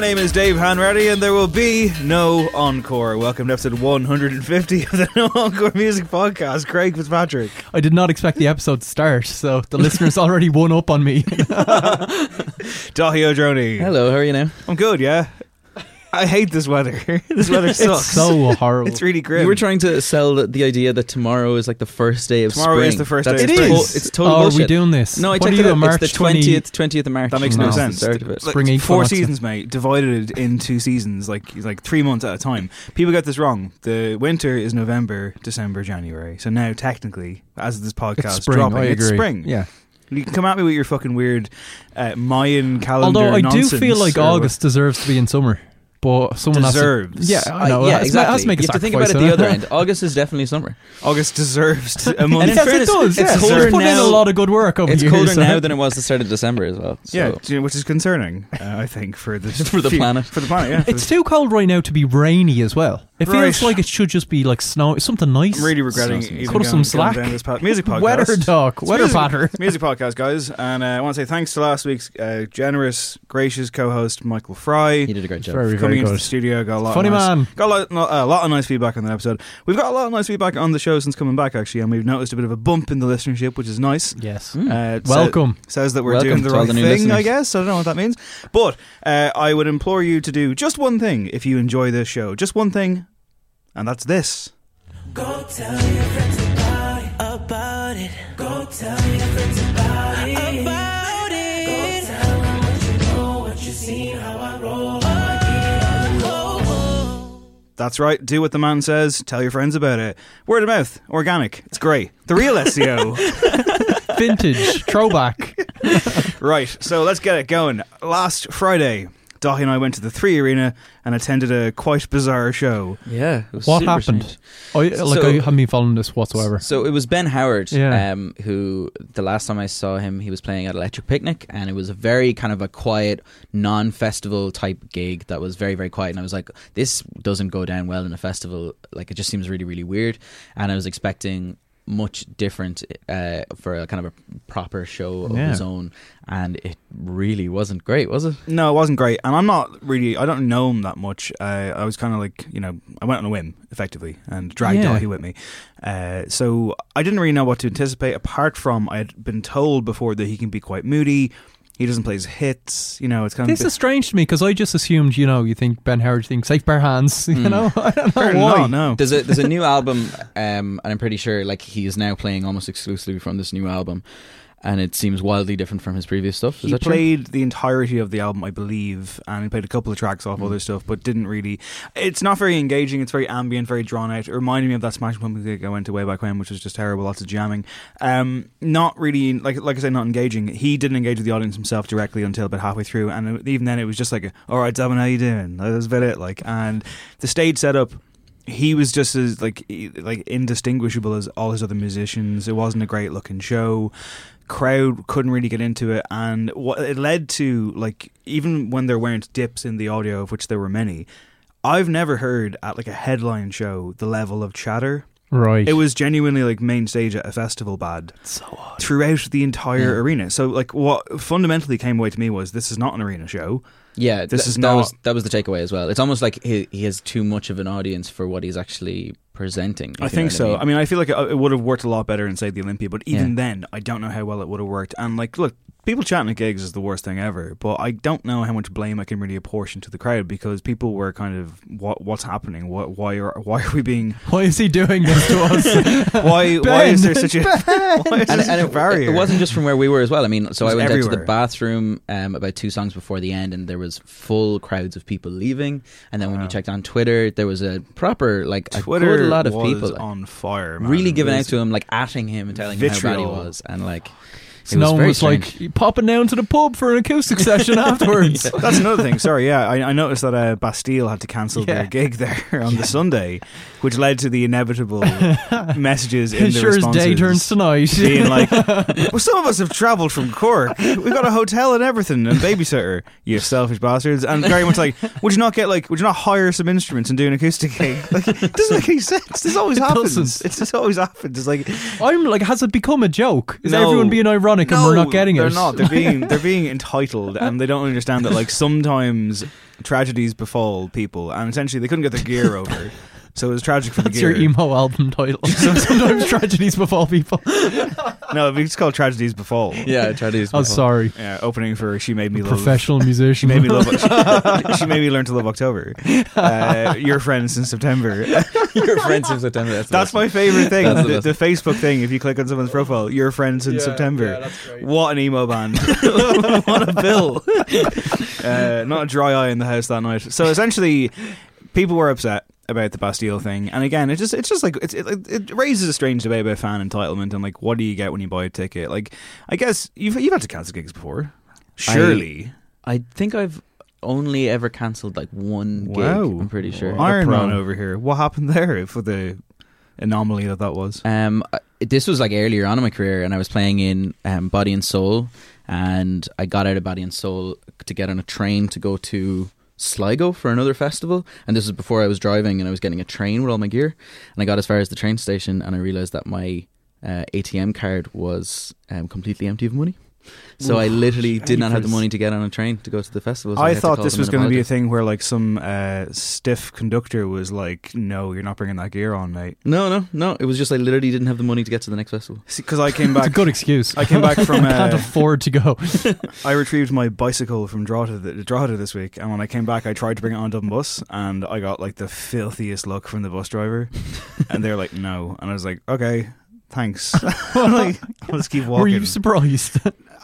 my name is Dave Hanratty, and there will be no encore. Welcome to episode 150 of the No Encore Music Podcast. Craig Fitzpatrick. I did not expect the episode to start, so the listeners already won up on me. Daithí Ó Drónaí. Hello, how are you now? I'm good, yeah. I hate this weather. this weather sucks. it's so horrible. It's really grim. You were trying to sell the, the idea that tomorrow is like the first day of Tomorrow spring. is the first That's day of to- spring. It's total oh, are we doing this? No, I What checked are it you, out. March it's the 20 twentieth, twentieth of March. That makes no, No. sense. Start of it. Like, Spring four equinox. seasons, mate, divided into seasons, like like three months at a time. People get this wrong. The winter is November, December, January. So now, technically, as this podcast It's spring. dropping, I it's agree. spring. Yeah. You can come at me with your fucking weird uh, Mayan calendar. Although I do nonsense feel like or August deserves to be in summer, but someone Deserves. has to. Yeah, I Uh, know. yeah, Let's- exactly. Let's make a you have to think about it the of other end. August is definitely summer. August deserves to, a month. And in yes, fairness, it does. it's yeah. colder We've put in now- a lot of good work over It's years. colder so- now than it was the start of December as well. So. yeah, do you know, which is concerning. Uh, I think for the For the few- planet. For the planet, yeah. It's too cold right now to be rainy as well. It feels Right. like it should just be like snow, something nice. I'm really regretting Cut even us going, some going slack. down this path. Music podcast. Weather talk, It's weather music, patter. Music podcast, guys. And uh, I want to say thanks to last week's uh, generous, gracious co-host Michael Fry. He did a great job. Very, for very coming into good. the studio, got a lot. Funny of nice, man. Got a lot, no, a lot of nice feedback on that episode. We've got a lot of nice feedback on the show since coming back, actually, and we've noticed a bit of a bump in the listenership, which is nice. Yes. Uh, it sa- Welcome. says that we're Welcome doing the to all right the new thing, I guess. I don't know what that means. But uh, I would implore you to do just one thing if you enjoy this show. Just one thing, and that's this. Go tell your friends about it. About it. Go tell your friends about it. About it. Go tell them what you know, what you seen, how I roll. That's right. Do what the man says. Tell your friends about it. Word of mouth. Organic. It's great. The real SEO. Vintage, throwback. right. So let's get it going. Last Friday, Daithí and I went to the Three Arena and attended a quite bizarre show. Yeah. it was What happened? I, like, So- I haven't been following this whatsoever. So it was Ben Howard, Yeah. um, who the last time I saw him, he was playing at Electric Picnic, and it was a very kind of a quiet, non-festival type gig that was very, very quiet. And I was like, this doesn't go down well in a festival. Like it just seems really, really weird. And I was expecting much different uh, for a kind of a proper show of Yeah. his own, and it really wasn't great, was it? No, it wasn't great, and I'm not really. I don't know him that much. Uh, I was kind of like, you know, I went on a whim, effectively, and dragged Yeah. Daithí with me. Uh, so I didn't really know what to anticipate. Apart from I had been told before that he can be quite moody. He doesn't play his hits. You know, it's kind This of. is strange to me because I just assumed, you know, you think Ben Howard thinks safe bare hands. You Mm. know, I don't know Fair why. enough, no. There's a there's a new album, um, and I'm pretty sure like he is now playing almost exclusively from this new album, and it seems wildly different from his previous stuff. Is He that true? played the entirety of the album, I believe, and he played a couple of tracks off Mm. other stuff, but didn't really. It's not very engaging. It's very ambient, very drawn out. It reminded me of that Smash Pumpkins gig I went to way back when, which was just terrible. Lots of jamming. Um, not really, like like I said, not engaging. He didn't engage with the audience himself directly until about halfway through, and even then, it was just like, "All right, Devin, how you doing?" That was about it. Like, and the stage setup he was just as like like indistinguishable as all his other musicians. It wasn't a great looking show. Crowd couldn't really get into it, and what it led to, like even when there weren't dips in the audio, of which there were many, I've never heard at like a headline show the level of chatter. Right. It was genuinely like main stage at a festival bad so odd. throughout the entire Yeah. arena. So like what fundamentally came away to me was this is not an arena show. Yeah, This th- is that not- was that was the takeaway as well. It's almost like he he has too much of an audience for what he's actually presenting. I think know so. what I mean, I feel like it, it would have worked a lot better inside the Olympia, but even Yeah. then, I don't know how well it would have worked. And like, look, people chatting at gigs is the worst thing ever. But I don't know how much blame I can really apportion to the crowd because people were kind of, what what's happening? What why are why are we being Why is he doing this to us? why why is there such a why is there and, such and a it, barrier? it wasn't just from where we were as well. I mean, so I was went out to the bathroom um, about two songs before the end, and there was full crowds of people leaving. And then when you checked on Twitter, there was a proper like a Twitter good lot of people like, on fire, man. really giving out to him, like atting him and telling him how bad he was, and like So it was no one was strange. like popping down to the pub for an acoustic session afterwards. That's another thing. Sorry, yeah, I, I noticed that uh, Bastille had to cancel Yeah. their gig there on the Sunday, which led to the inevitable messages in the sure as responses day turns to night. being like, "Well, some of us have travelled from Cork. We've got a hotel and everything, and babysitter. You selfish bastards!" And very much like, "Would you not get like? Would you not hire some instruments and do an acoustic gig? Like, it doesn't make any sense. This always It happens. doesn't. It's just always happens. It's like I'm like, has it become a joke? Is No. everyone being ironic and we're No, not getting they're it? not. They're being they're being entitled, and they don't understand that like sometimes tragedies befall people, and essentially they couldn't get their gear over, so it was tragic for the That's gear. your emo album title. Sometimes tragedies befall people. no, it's called tragedies befall. yeah, try to. Oh, sorry. Yeah, opening for she made me love. Professional She musician. made me love. She, she made me learn to love October. Uh, your friends in September. Your friends in September. That's, That's my favorite thing. That's the The, Facebook thing. If you click on someone's profile, your friends in September. What an emo band! what a bill! uh, not a dry eye in the house that night. So essentially, people were upset about the Bastille thing, and again, it just it's just like it's, it, it raises a strange debate about fan entitlement and like what do you get when you buy a ticket? Like, I guess you've you've had to cancel gigs before, surely. I think I've only ever cancelled like one gig. I'm pretty sure. Wow. Iron Man over here. What happened there for the anomaly that that was? Um, this was like earlier on in my career, and I was playing in um, Body and Soul, and I got out of Body and Soul to get on a train to go to Sligo for another festival. And this was before I was driving, and I was getting a train with all my gear. And I got as far as the train station, and I realized that my uh, ATM card was um, completely empty of money. So I literally did not have the money to get on a train to go to the festival. So I had to thought call this them was and going to be a apologise. thing where like some uh, stiff conductor was like, "No, you're not bringing that gear on, mate." No, no, no. It was just I literally didn't have the money to get to the next festival. Because I came It's a back, good excuse. I came back from. Can't Uh, afford to go. I retrieved my bicycle from Drogheda, th- Drogheda this week, and when I came back, I tried to bring it on Dublin bus, and I got like the filthiest look from the bus driver, and they're like, "No," and I was like, "Okay." Thanks. I'm like, I'll just keep walking. Were you surprised?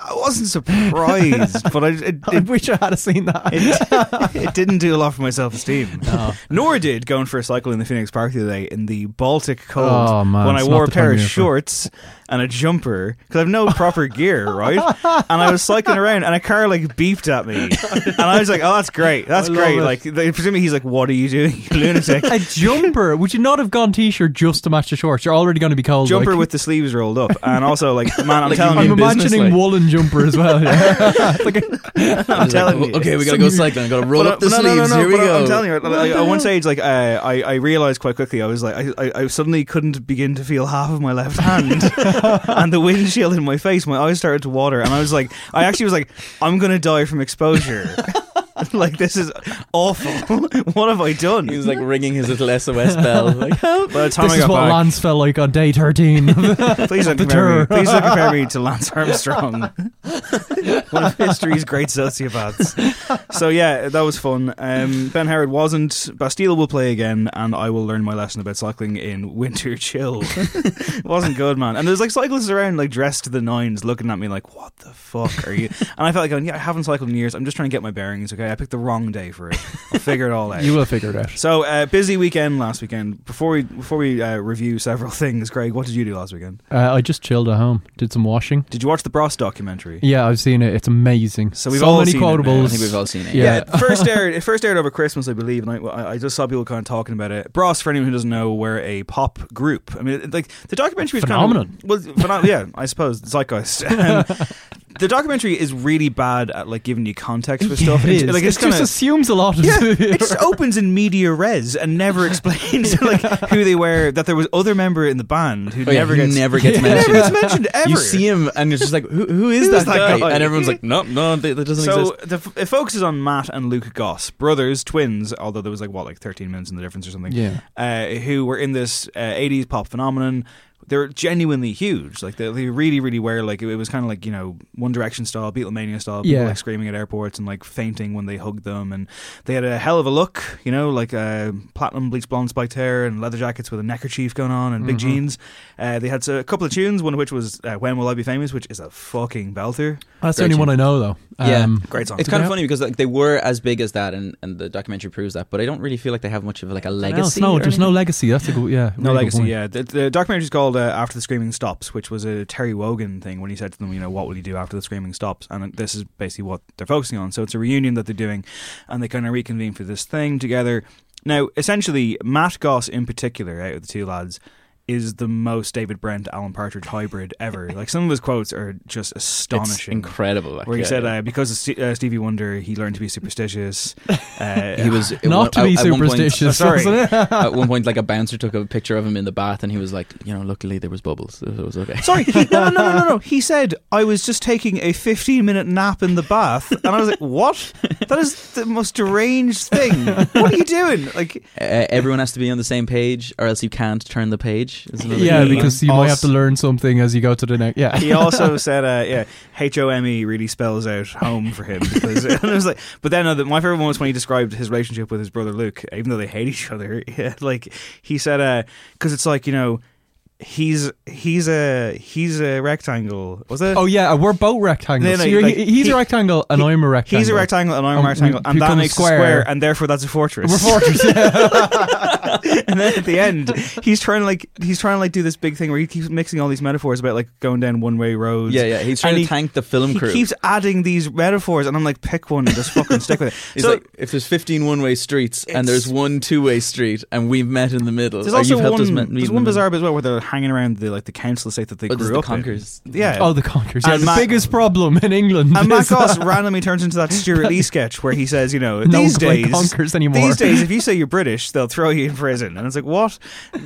I wasn't surprised, but I, it, I it, wish I had seen that. it, it didn't do a lot for my self esteem. No. Nor did going for a cycle in the Phoenix Park the other day in the Baltic cold Oh, man, when I wore a pair of shorts and a jumper because I've no proper gear, right? And I was cycling around, and a car like beeped at me, and I was like, "Oh, that's great, that's great." it. Like, they, presumably he's like, "What are you doing, you lunatic?" A jumper? Would you not have gone t-shirt just to match the shorts? You're already going to be cold. Jumper like. with the sleeves rolled up, and also like, man, I'm Like telling I'm you, in business, imagining like- woolen jumper as well. Yeah. like a, I'm telling you, okay, we gotta go cycling. Gotta roll But, up the uh, no, sleeves. No, no, no, Here we go. I'm telling you, like, at one stage, like uh, I, I realized quite quickly, I was like, I, I, I suddenly couldn't begin to feel half of my left hand, and the windshield in my face. My eyes started to water, and I was like, I actually was like, I'm gonna die from exposure. like this is awful. what have I done? He was like ringing his little SOS bell. Like, help. By the time this I is got what back, Lance felt like on day 13. please don't the compare me. Please don't compare me to Lance Armstrong, one of history's great sociopaths. So yeah, that was fun. Um, ben Howard wasn't. Bastille will play again, and I will learn my lesson about cycling in winter chill. it wasn't good, man. And there's like cyclists around, like dressed to the nines, looking at me like, "What the fuck are you?" And I felt like going, "Yeah, I haven't cycled in years. I'm just trying to get my bearings. Okay, I picked the wrong day for it. I'll figure it all out." you will figure it out. So uh, busy weekend last weekend. Before we before we uh, review several things, Greg, what did you do last weekend? Uh, I just chilled at home, did some washing. Did you watch the Bros documentary? Yeah, I've seen it. It's amazing. So we've all many seen it now. quotables. I think we've all seen it. Yeah. it first aired. It first aired over Christmas, I believe, and I, I just saw people kind of talking about it. Bros, for anyone who doesn't know, were a pop group. I mean, like the documentary was Phenomenon. Kind of, well, pheno- yeah, I suppose zeitgeist. Um, the documentary is really bad at like giving you context for stuff. It is. Like it it's just kind of. assumes a lot of Yeah, it just opens in media res and never explains like who they were. That there was other member in the band who Oh, never he gets never gets never mentioned. gets mentioned ever. You see him, and it's just like, who, who is Who that, is that guy? guy? And everyone's like, no, no, that that doesn't so exist. the, it focuses on Matt and Luke Goss, brothers, twins. Although there was like what, like thirteen minutes in the difference or something. Yeah. uh, who were in this uh, '80s pop phenomenon. They're genuinely huge. Like they, they really, really were. Like it, was kind of like you know One Direction style, Beatlemania style. People Yeah. like screaming at airports and like fainting when they hugged them. And they had a hell of a look. You know, like uh, platinum bleach blonde spiked hair and leather jackets with a neckerchief going on and big jeans. Uh, they had a couple of tunes. One of which was uh, "When Will I Be Famous," which is a fucking belter. That's the Great only one. I know, though. Yeah. Um, Great song. It's kind of funny because like they were as big as that, and, and the documentary proves that. But I don't really feel like they have much of like a legacy. no, or there's no legacy. That's a good, yeah. No really legacy, point. yeah. The, the documentary is called uh, After the Screaming Stops, which was a Terry Wogan thing when he said to them, you know, what will you do after the screaming stops? And this is basically what they're focusing on. So it's a reunion that they're doing, and they kind of reconvene for this thing together. Now, essentially, Matt Goss in particular, out of the two lads, is the most David Brent, Alan Partridge hybrid ever. like, some of his quotes are just It's astonishing. incredible. Like, Where he yeah, said, yeah. uh, because of St- uh, Stevie Wonder, he learned to be superstitious. Uh, he was Not to at- be at one point- superstitious. Sorry. at one point, like a bouncer took a picture of him in the bath, and he was like, you know, luckily there was bubbles, so it was okay. Sorry, he, no, no, no, no, no. He said I was just taking a 15 minute nap in the bath, and I was like, "What? That is the most deranged thing. What are you doing?" Like, Uh, everyone has to be on the same page, or else you can't turn the page. Is another yeah, thing. because you might have to learn something as you go to the next. Yeah. he also said, uh, "Yeah, H O M E really spells out home for him." Because it was like, but then uh, my favorite one was when he described his relationship with his brother Luke, even though they hate each other. Yeah, like he said, because it's like you know. He's he's a he's a rectangle. Was it? Oh yeah, we're both rectangles. No, no, So you're- like, he's he- a rectangle and he- I'm a rectangle. He's a rectangle and I'm a Um, rectangle, we and that makes square. a square, and therefore that's a fortress. We're fortress. Yeah. and then at the end, he's trying to like he's trying to like do this big thing where he keeps mixing all these metaphors about like going down one way roads. yeah, yeah. He's trying And to he- thank the film He crew. He keeps adding these metaphors, and I'm like, pick one and just fucking stick with it. He's so like, if there's 15 one-way streets and there's one two-way street, and we've met in the middle, there's also you've helped us one. meet There's in one the bizarre bit as well where they're hanging around the like the council estate that they Oh, grew the up Conkers. in. Yeah. Oh, the conkers. Yeah, And the Matt- biggest problem in England. and Matt is, Goss uh, randomly turns into that Stewart Lee sketch where he says, you know, no these one can days, conkers anymore. these days, if you say you're British, they'll throw you in prison. And it's like, what?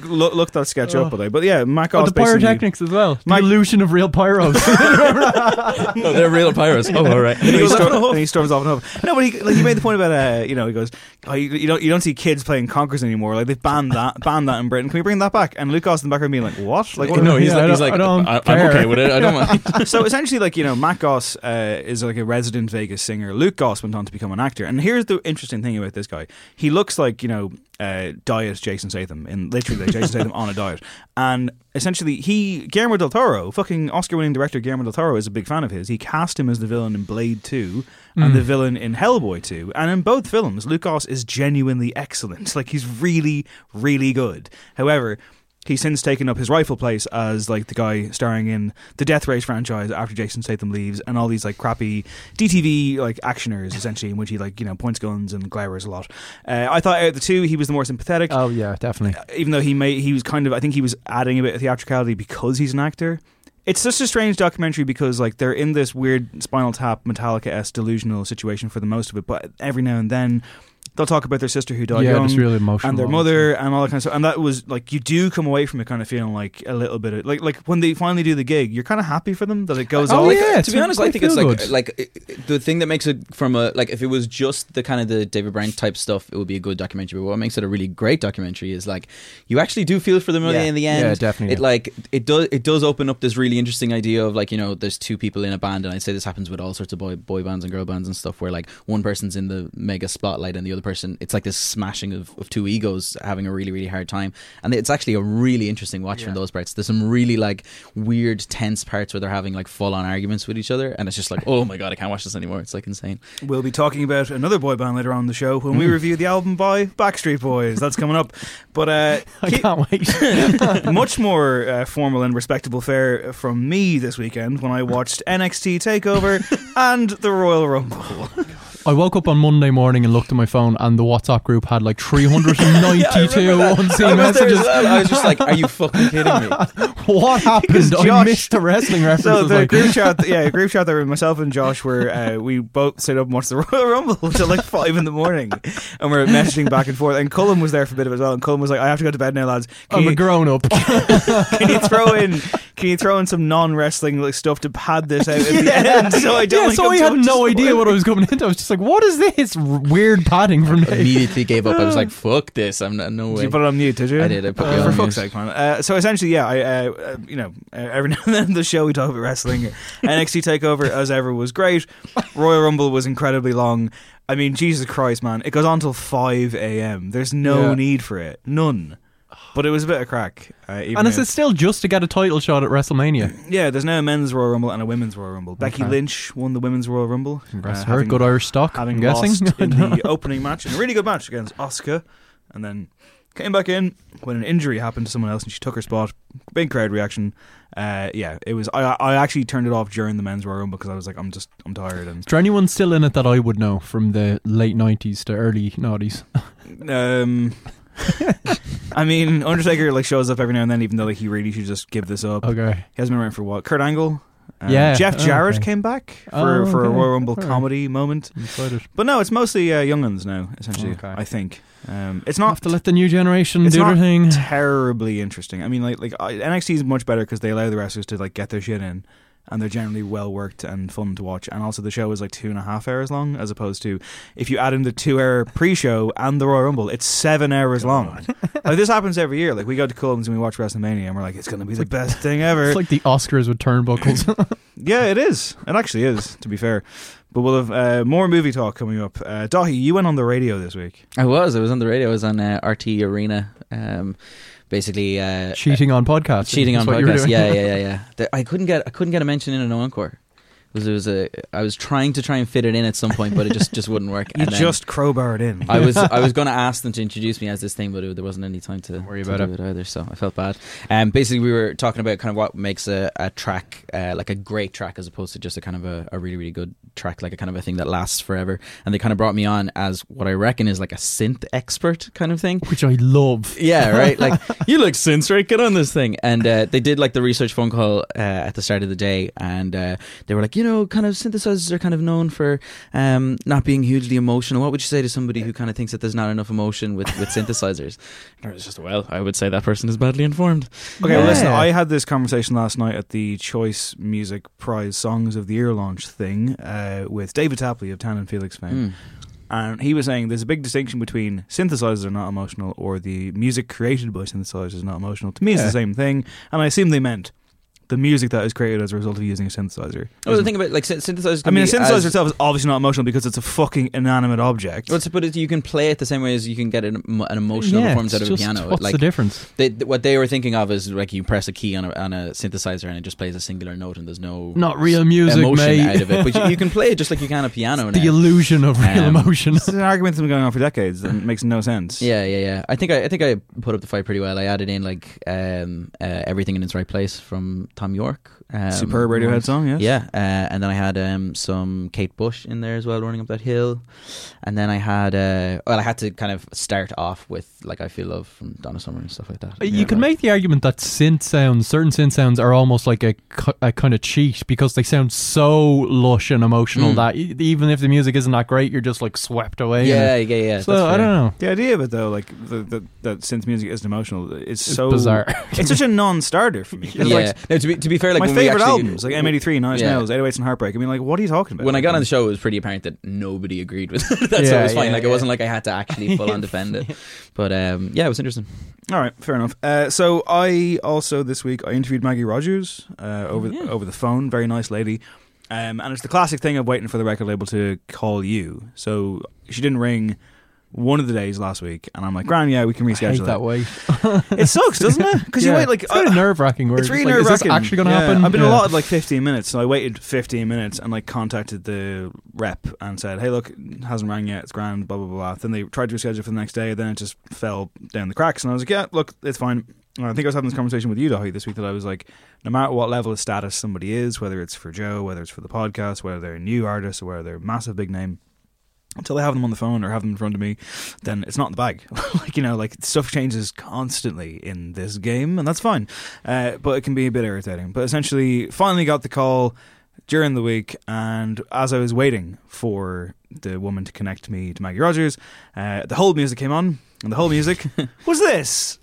Look, look that sketch up, but but yeah, Matt Oh, the pyrotechnics as well. The Mike- illusion of real pyros. Oh, they're real pyros. Oh, all right. And he, stor- and he storms off and off. No, but he, like, he made the point about, uh, you know, he goes, oh, you, you don't you don't see kids playing conkers anymore. Like they've banned that, banned that in Britain. Can we bring that back? And Luke Goss in the background being like, what? Like, what no, he's Yeah, like, I he's don't- like, I don't I, am okay with it. I don't mind. so essentially, like you know, Matt Goss uh, is like a resident Vegas singer. Luke Goss went on to become an actor, and here's the interesting thing about this guy: he looks like you know, uh, diet Jason Statham, in literally like Jason Statham on a diet, and essentially, he Guillermo del Toro, fucking Oscar-winning director Guillermo del Toro, is a big fan of his. He cast him as the villain in Blade Two and the villain in Hellboy Two, and in both films, Luke Goss is genuinely excellent. Like he's really, really good. However. He's since taken up his rightful place as like the guy starring in the Death Race franchise after Jason Statham leaves, and all these like crappy DTV like actioners essentially, in which he like you know points guns and glowers a lot. Uh, I thought out of the two, he was the more sympathetic Oh yeah, definitely. even though he may he was kind of I think he was adding a bit of theatricality because he's an actor. It's just a strange documentary because like they're in this weird Spinal Tap Metallica s delusional situation for the most of it, but every now and then they'll talk about their sister who died yeah, young it's really emotional. and their honestly. mother and all that kind of stuff. And that was like you do come away from it kind of feeling like a little bit of like like when they finally do the gig, you're kind of happy for them that it goes Oh, off. yeah, it's to be honest, I think it's feel like good. like it- the thing that makes it from a like if it was just the kind of the David Brent type stuff, it would be a good documentary. But what makes it a really great documentary is like you actually do feel for them movie Yeah. in the end. Yeah, definitely. It like it does it does open up this really interesting idea of like you know there's two people in a band, and I'd say this happens with all sorts of boy boy bands and girl bands and stuff where like one person's in the mega spotlight and the other person it's like this smashing of, of two egos having a really really hard time, and it's actually a really interesting watch from those parts. There's some really like weird tense parts where they're having like full on arguments with each other, and it's just like oh my god I can't watch this anymore. It's like insane. We'll be talking about another boy band later on the show when we review the album by Backstreet Boys. That's coming up. But uh, I can't wait. much more uh, formal and respectable fare from me this weekend when I watched NXT Takeover and the Royal Rumble. I woke up on Monday morning and looked at my phone, and the WhatsApp group had like 392 unseen I was, there as messages. well. I was just like, are you fucking kidding me? What happened? I Josh- missed the wrestling references. So the like, group chat, yeah, group chat there, myself and Josh were uh, we both stayed up and watched the Royal Rumble till like five in the morning, and we're messaging back and forth. And Cullen was there for a bit of it as well. And Cullen was like, "I have to go to bed now, lads. Can I'm a grown up. can you throw in can you throw in some non wrestling like stuff to pad this out at the end?" So I don't. yeah, like so I'm I too had no to idea what I was coming into. I was just like, what is this weird padding from Dave? Immediately gave up. I was like, fuck this. I'm not, no Did way. you put it on mute? Did you? I did, I put Uh, it on for fuck's sake, man. Uh, so essentially, yeah, I, uh, uh, you know, uh, every now and then the show we talk about wrestling. NXT Takeover, as ever, was great. Royal Rumble was incredibly long. I mean, Jesus Christ, man, it goes on till five a.m. There's no Yeah. need for it, none. But it was a bit of crack. Uh, And is it still just to get a title shot at WrestleMania? yeah, there's now a men's Royal Rumble and a women's Royal Rumble. Becky Lynch won the women's Royal Rumble. Congrats uh, her. having- Good Irish stock, having I'm guessing. lost in the opening match, in a really good match against Asuka, and then came back in when an injury happened to someone else, and she took her spot. Big crowd reaction. Uh, yeah, it was. I I actually turned it off during the men's Royal Rumble because I was like, I'm just I'm tired and Is there anyone still in it that I would know from the late 90s to early 90s? um. I mean, Undertaker like shows up every now and then, even though like he really should just give this up. Okay. He hasn't been around for what? Kurt Angle. Uh, Yeah. Jeff Oh, Jarrett okay. came back for, Oh, for a okay. Royal Rumble comedy moment. Excited. But no, it's mostly uh, younguns now, essentially. Okay. I think um, it's not have to let the new generation it's do their not thing. terribly interesting. I mean, like like I- NXT is much better because they allow the wrestlers to like get their shit in, and they're generally well worked and fun to watch. And also, the show is like two and a half hours long, as opposed to if you add in the two-hour pre-show and the Royal Rumble, it's seven hours long. like this happens every year. Like we go to Cullen's and we watch WrestleMania, and we're like, it's going to be the best thing ever. It's like the Oscars with turnbuckles. yeah, it is. It actually is. To be fair. But we'll have uh, more movie talk coming up. Uh, Daithí, you went on the radio this week. I was. I was on the radio. I was on uh, RTÉ Arena. Um, basically, uh, cheating on podcasts. cheating on podcasts. Yeah, yeah, yeah, yeah. I couldn't get. I couldn't get a mention in an encore. It was, it was a. I was trying to try and fit it in at some point, but it just just wouldn't work. You And just crowbarred in. I was I was going to ask them to introduce me as this thing, but it, there wasn't any time to worry to about do it either. So I felt bad. Um, basically, we were talking about kind of what makes a, a track uh, like a great track as opposed to just a kind of a, a really really good track, like a kind of a thing that lasts forever. And they kind of brought me on as what I reckon is like a synth expert kind of thing. Which I love. Yeah, right. Like you look synths, right? Get on this thing. And uh, they did like the research phone call uh, at the start of the day, and uh, they were like, you know, kind of synthesizers are kind of known for um, not being hugely emotional. What would you say to somebody who kind of thinks that there's not enough emotion with with synthesizers? And I was just, well, I would say that person is badly informed. Okay, well, listen, I had this conversation last night at the Choice Music Prize Songs of the Year launch thing uh, with David Tapley of Tandem Felix fame. Mm. And he was saying there's a big distinction between synthesizers are not emotional or the music created by synthesizers is not emotional. To me, it's Yeah. the same thing. And I assume they meant the music that is created as a result of using a synthesizer. Oh, the thing about like syn- synthesizers. I can mean, a synthesizer as- itself is obviously not emotional because it's a fucking inanimate object. Well, but it, you can play it the same way as you can get an, emo- an emotional yeah, performance out it's of a piano. What's like the difference? they, what they were thinking of is like you press a key on a, on a synthesizer and it just plays a singular note and there's no Not real music, emotion mate. out of it. But you, you can play it just like you can a piano. the now. illusion of real Um, emotion. This is an argument that's been going on for decades and makes no sense. Yeah, yeah, yeah. I think I, I think I put up the fight pretty well. I added in like um, uh, everything in its right place from Thom Yorke. Um, Superb Radiohead once. song, yes. Yeah, uh, and then I had um, some Kate Bush in there as well, running up that hill. And then I had, uh, well, I had to kind of start off with like I Feel Love from Donna Summer and stuff like that. You Yeah, could like- make the argument that synth sounds, certain synth sounds, are almost like a, a kind of cheat because they sound so lush and emotional Mm. that even if the music isn't that great, you're just like swept away. in Yeah, yeah, yeah. So I don't know. The idea of it, though, like the, the, that synth music isn't emotional, is It's so bizarre. it's such a non-starter for me. Yeah. like, no, to be to be fair, like my when we favorite albums, like M83, Nine Inch Yeah. Nails, 808s, and Heartbreak. I mean, like, what are you talking about? When I got on the show, it was pretty apparent that nobody agreed with that, so Yeah, it was fine. yeah, like it wasn't like I had to actually full on defend it. But um, yeah, it was interesting. All right, fair enough. Uh, so I also this week I interviewed Maggie Rogers uh, over yeah. over the phone. Very nice lady. Um, and it's the classic thing of waiting for the record label to call you. So she didn't ring one of the days last week, and I'm like, "Grand, yeah, we can I reschedule hate that way. It sucks, doesn't it? Because you wait like it's uh, nerve wracking. It's really like, nerve wracking. actually going to happen? I've been Yeah. allotted like 15 minutes, so I waited 15 minutes and like contacted the rep and said, "Hey, look, hasn't rang yet. It's grand." Blah blah blah. Then they tried to reschedule for the next day. Then it just fell down the cracks, and I was like, "Yeah, look, it's fine." And I think I was having this conversation with you, Daithí, this week that I was like, no matter what level of status somebody is, whether it's for Joe, whether it's for the podcast, whether they're a new artist or whether they're a massive big name, until I have them on the phone or have them in front of me, then it's not in the bag. like you know, like stuff changes constantly in this game, and that's fine. Uh, but it can be a bit irritating. But essentially, finally got the call during the week, and as I was waiting for the woman to connect me to Maggie Rogers, uh, the whole music came on, and the whole music was this.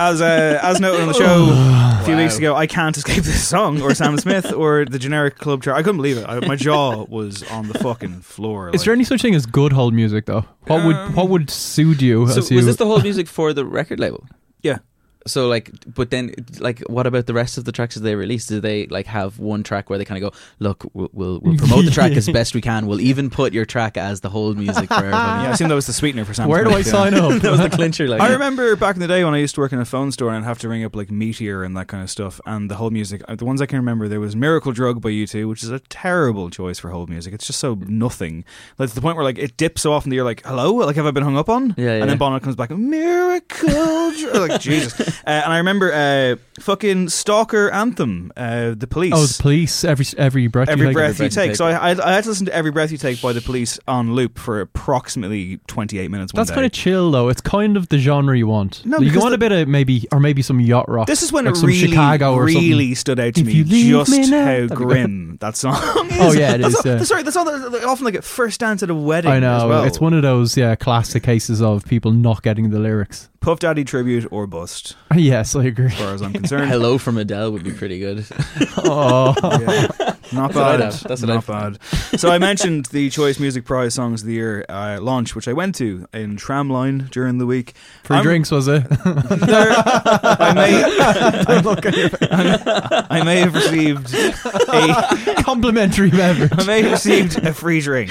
As uh, as noted on the show a few weeks ago, I can't escape this song or Sam Smith or the generic club chart. I couldn't believe it. I, my jaw was on the fucking floor. Is there any such thing as good hold music though? What would what would suit you? So as you was this the whole music for the record label? Yeah. So like, but then like, what about the rest of the tracks that they released? Do they like have one track where they kind of go, look, we'll, we'll, we'll promote the track as best we can. We'll even put your track as the whole music for everybody. Yeah, I assume that was the sweetener for Sam. Where do I sign up? that was the clincher. Like, I remember back in the day when I used to work in a phone store and I'd have to ring up like Meteor and that kind of stuff, and the whole music. uh, The ones I can remember, there was Miracle Drug by U2, which is a terrible choice for whole music. It's just so nothing. Like to the point where like it dips so often that you're like, "Hello, like have I been hung up on?" Yeah, yeah. And then Bono comes back, Miracle Drug, like Jesus. Uh, and I remember uh, fucking Stalker Anthem, uh, the Police. Oh, the police. Every every breath. you Every take. breath you Breath You take. Take. So I, I, I had to listen to Every Breath You Take by the Police on loop for approximately 28 minutes. One That's day. kind of chill though. It's kind of the genre you want. No, you want the- a bit of maybe or maybe some yacht rock. This is when like it really, Chicago or really stood out to If me you leave just me now- how grim that song is. Oh, yeah, it that's is, All, yeah. Sorry, that's all. That, often like a first dance at a wedding. something. I as know. well. It's one of those yeah classic cases of people not getting the lyrics. Puff Daddy tribute or bust, yes, I agree. as far as I'm concerned. Hello from Adele would be pretty good. oh, Yeah. Not That's what I'd bad. have. That's what Not I'd- bad. So I mentioned the Choice Music Prize Songs of the Year uh, launch, which I went to in Tramline during the week. free I'm- drinks was it? There, I may, I may have received a Complimentary beverage. I may have received a free drink,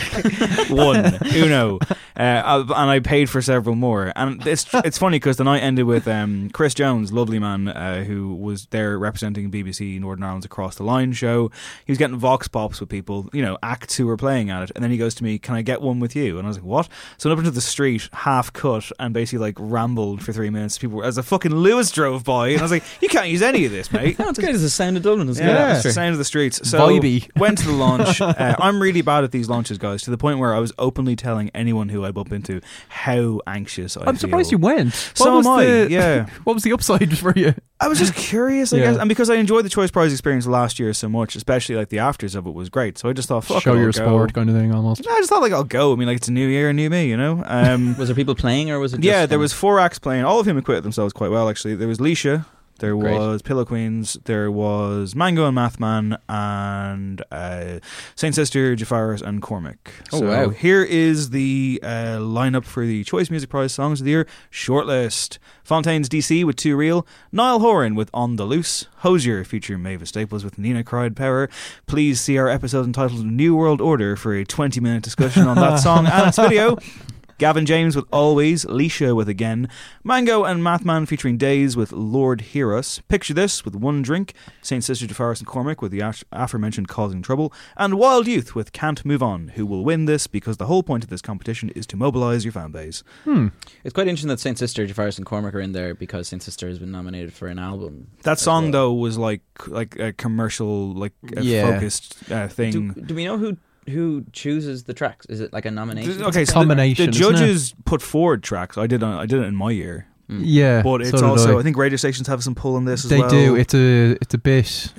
one uno, uh, and I paid for several more. And it's it's funny because the night ended with um, Chris Jones, lovely man, uh, who was there representing BBC Northern Ireland's Across the Line show. He was getting vox pops with people, you know, acts who were playing at it, and then he goes to me, "Can I get one with you?" And I was like, "What?" So I went up into the street, half cut, and basically like rambled for three minutes. People were, as a fucking Luas drove by, and I was like, "You can't use any of this, mate." No, it's good. It's the sound of Dublin. It's Yeah, atmosphere. sound of the streets. So Vibey. went to the launch. uh, I'm really bad at these launches, guys, to the point where I was openly telling anyone who I bump into how anxious I am. I'm surprised you feel. went. So what am I, The, yeah. What was the upside for you? I was just curious, I Yeah. guess, and because I enjoyed the Choice Prize experience last year so much, especially like the the afters of it was great. So I just thought, fuck Show it, I'll your go. sport kind of thing almost. I just thought like I'll go. I mean, like it's a new year, a new me, you know. Um, Was there people playing or was it? Just yeah, there kind was four acts playing. All of whom acquitted themselves quite well, actually. There was Leisha, there Great. was Pillow Queens, there was Mango and Mathman, and uh, Saint Sister, Jafaris, and Cormac. Oh, so wow. here is the uh, lineup for the Choice Music Prize Songs of the Year shortlist. Fontaines DC with Too Real, Niall Horan with On the Loose, Hozier featuring Mavis Staples with Nina Cried Power. Please see our episode entitled New World Order for a 20 minute discussion on that song and its video. Gavin James with Always, Leisha with Again, Mango and Mathman featuring Days with Lord Hear Us, Picture This with One Drink, St. Sister Jafaris and Cormac with the aforementioned Causing Trouble, and Wild Youth with Can't Move On, who will win this because the whole point of this competition is to mobilise your fan base. It's quite interesting that Saint Sister, Jafaris, and Cormac are in there because Saint Sister has been nominated for an album. That song, well. though, was like like a commercial, like a Yeah. focused uh, thing. Do, do we know who who chooses the tracks? Is it like a nomination? okay, so the- combination, The, isn't it? judges put forward tracks. I did. Uh, I did it in my year, Yeah, but it's did also. I. I. think radio stations have some pull in this as they well. do. It's a it's a bit.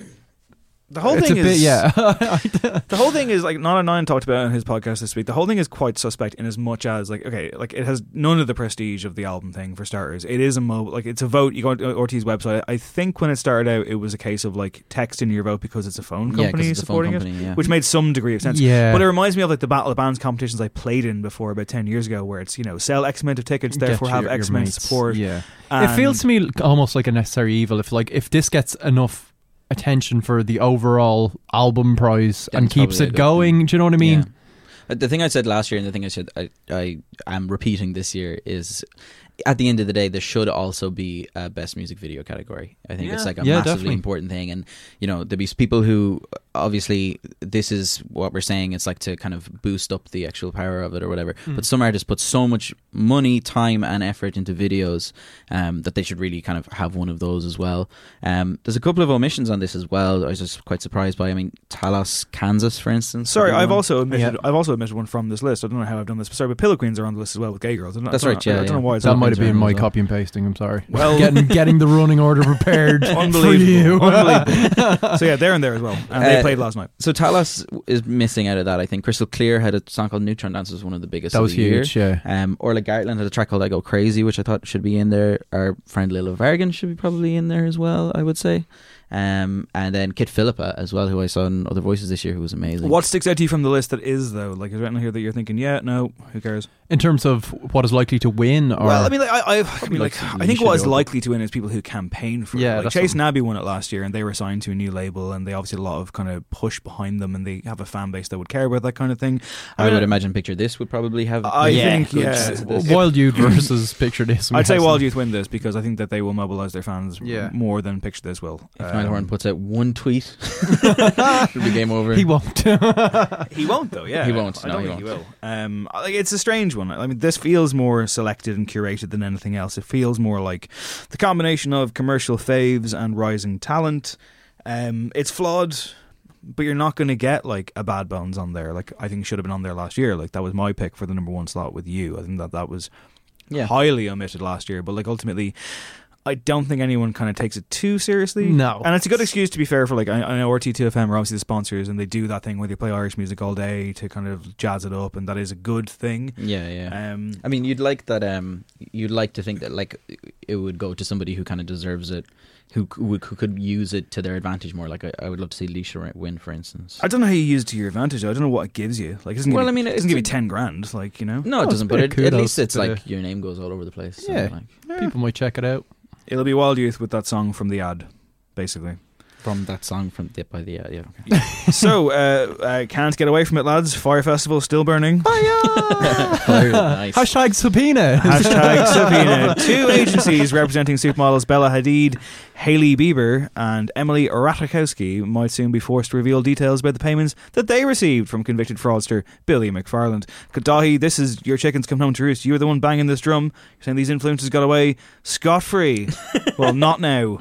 The whole it's thing a bit is yeah. The whole thing is like Nialler9 talked about it on his podcast this week. The whole thing is quite suspect in as much as like okay, like it has none of the prestige of the album thing for starters. It is a mobile like it's a vote. You go to Ortiz website. I think when it started out, it was a case of like text in your vote because it's a phone company it's a phone supporting company, it, yeah. which made some degree of sense. Yeah. but it reminds me of like the Battle of Bands competitions I played in before about ten years ago, where it's you know sell X amount of tickets, Get therefore have X amount of support. Yeah, it feels to me almost like a necessary evil. If like if this gets enough attention for the overall album prize Then and keeps it going, thing. do you know what I mean? Yeah. Uh, The thing I said last year and the thing I said I, I am repeating this year is at the end of the day there should also be a best music video category. I think it's like a Yeah, massively definitely. important thing and you know there'll be people who obviously this is what we're saying it's like to kind of boost up the actual power of it or whatever. Hmm. But some artists put so much money, time and effort into videos um, that they should really kind of have one of those as well. Um, there's a couple of omissions on this as well. I was just quite surprised by. I mean, Talos, Kansas, for instance. Sorry, I've one. also omitted. Yeah. I've also omitted one from this list. I don't know how I've done this, but sorry, but Pillow Queens are on the list as well with Gay Girls. I don't, That's I don't right, know- yeah, I don't know why. it's That not might have been in my copy and pasting. I'm sorry. Well- getting getting the running order prepared for you. Unbelievable. Unbelievable. so yeah, they're in there as well, and they Uh, played last night. So Talos is missing out of that. I think Crystal Clear had a song called Neutron Dance was one of the biggest. That of was the year. huge. Yeah. Um, Orla Gartland had a track called "I Go Crazy," which I thought should be in there. Our friend Lila Vargan should be probably in there as well. I would say. Um, and then Kit Philippa as well, who I saw in Other Voices this year, who was amazing. What sticks out to you from the list that is though? Like, is there anything here that you're thinking, yeah, no, who cares? In terms of what is likely to win, or well, I mean, like, I, I, I mean, like like, I think what is what it is over. likely to win is people who campaign for. Yeah, it. like Chase something. Nabby won it last year, and they were signed to a new label, and they obviously had a lot of kind of push behind them, and they have a fan base that would care about that kind of thing. I mean, would imagine Picture This would probably have. I yeah, think, good yeah. sense of this. Wild Youth versus Picture This. I'd say Wild Youth win this because I think that they will mobilize their fans Yeah. more than Picture This will. If Um, puts out one tweet, it'll be game over. He won't. He won't though. Yeah, He won't, I no, don't he think won't. will. Um, like, it's a strange one. I mean, this feels more selected and curated than anything else. It feels more like the combination of commercial faves and rising talent. Um, it's flawed, but you're not going to get like a Bad Bones on there. Like I think should have been on there last year. Like that was my pick for the number one slot with you. I think that that was yeah. highly omitted last year. But like ultimately. I don't think anyone kind of takes it too seriously. No. and it's a good excuse to be fair for like I, I know RTÉ 2fm are obviously the sponsors and they do that thing where they play Irish music all day to kind of jazz it up, and that is a good thing. Yeah, yeah. Um, I mean, you'd like that. Um, you'd like to think that like it would go to somebody who kind of deserves it, who, who, who could use it to their advantage more. Like I, I would love to see Leisha win, for instance. I don't know how you use it to your advantage. I don't know what it gives you. Like, it doesn't Well, give I mean, it it's doesn't give you ten grand. Like, you know, no, it doesn't. But it, at least it's like your name goes all over the place. so, Yeah. like, People might check it out. It'll be Wild Youth with that song from the ad, basically. From that song from the by the uh, yeah. Okay. so, uh, uh, can't get away from it, lads. Fyre Festival still burning. nice. Hashtag subpoena. Hashtag subpoena. Two agencies representing supermodels Bella Hadid, Hailey Bieber, and Emily Ratajkowski might soon be forced to reveal details about the payments that they received from convicted fraudster Billy McFarland. Kadahi, this is your chickens come home to roost. You were the one banging this drum. You're saying these influencers got away scot free. well, not now.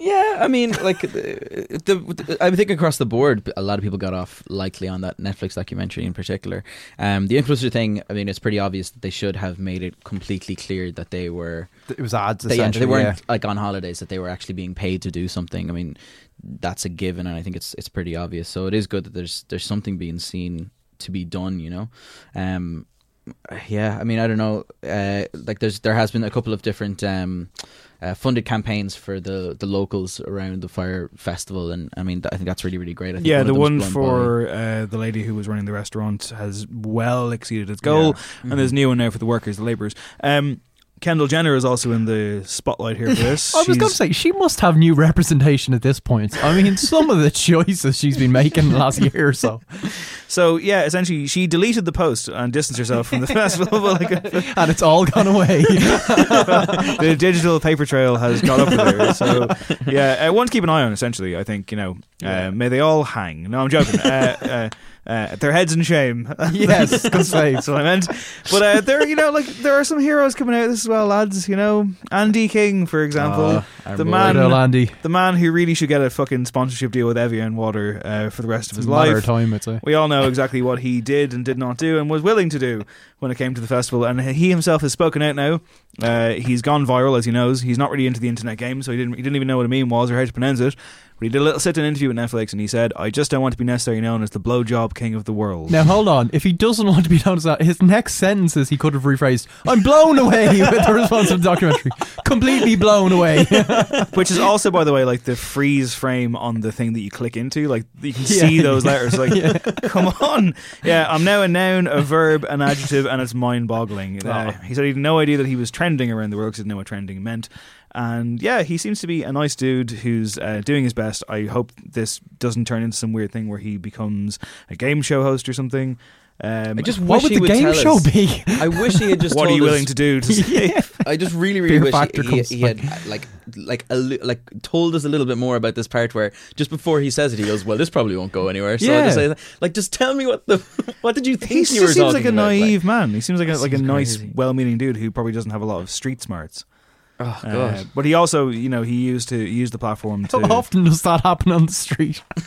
Yeah, I mean, like the, the, I think across the board, a lot of people got off likely on that Netflix documentary in particular. Um, the influencer thing, I mean, it's pretty obvious that they should have made it completely clear that they were It was ads. they, they weren't yeah. like on holidays; that they were actually being paid to do something. I mean, that's a given, and I think it's it's pretty obvious. So it is good that there's there's something being seen to be done. You know, um, yeah. I mean, I don't know. Uh, like there's there has been a couple of different. Um, uh, funded campaigns for the, the locals around the Fyre festival, and I mean, I think that's really really great. I think Yeah, of the one for uh, the lady who was running the restaurant has well exceeded its goal, and there's a new one now for the workers, the labourers. Um, Kendall Jenner is also in the spotlight here for this. I was going to say she must have new representation at this point. I mean, some of the choices she's been making in the last year or so, So yeah, essentially, she deleted the post and distanced herself from the festival. and it's all gone away. the digital paper trail has caught up her. So yeah, uh, one to keep an eye on. Essentially, I think you know, uh, may they all hang. No, I'm joking. Uh, uh, their heads in shame. yes. That's what I meant. But uh, there, you know, like there are some heroes coming out of this as well, lads. You know, Andy King, for example, Oh, the man, Andy. the man who really should get a fucking sponsorship deal with Evian Water uh, for the rest of his life. time. We all know exactly what he did and did not do and was willing to do when it came to the festival. And he himself has spoken out now. Uh, he's gone viral, as he knows. He's not really into the internet game, so he didn't, he didn't even know what a meme was or how to pronounce it. But he did a little sit-down interview with Netflix and he said, I just don't want to be necessarily known as the blowjob king of the world. Now hold on. If he doesn't want to be known as that, his next sentences he could have rephrased. I'm blown away with the response to the documentary. Completely blown away. Which is also, by the way, like the freeze frame on the thing that you click into. Like you can Yeah. see those letters. Like, come on. Yeah, I'm now a noun, a verb, an adjective, and it's mind boggling. Uh, he said he had no idea that he was trending around the world because he didn't know what trending meant. And yeah, he seems to be a nice dude who's uh, doing his best. I hope this doesn't turn into some weird thing where he becomes a game show host or something. Um, I just what wish would the would game show us- be? I wish he had just. what are you us- willing to do? To say? I just really, really Fear wish he, he, he had uh, like, like, a, like told us a little bit more about this part where just before he says it, he goes, "Well, this probably won't go anywhere." So I just Yeah. say, like, just tell me what the, what did you think He you just were seems like a about? Like, naive man. He seems like a, like a nice, crazy. well-meaning dude who probably doesn't have a lot of street smarts. Oh Uh, but he also, you know, he used to he used the platform to How often does that happen on the street?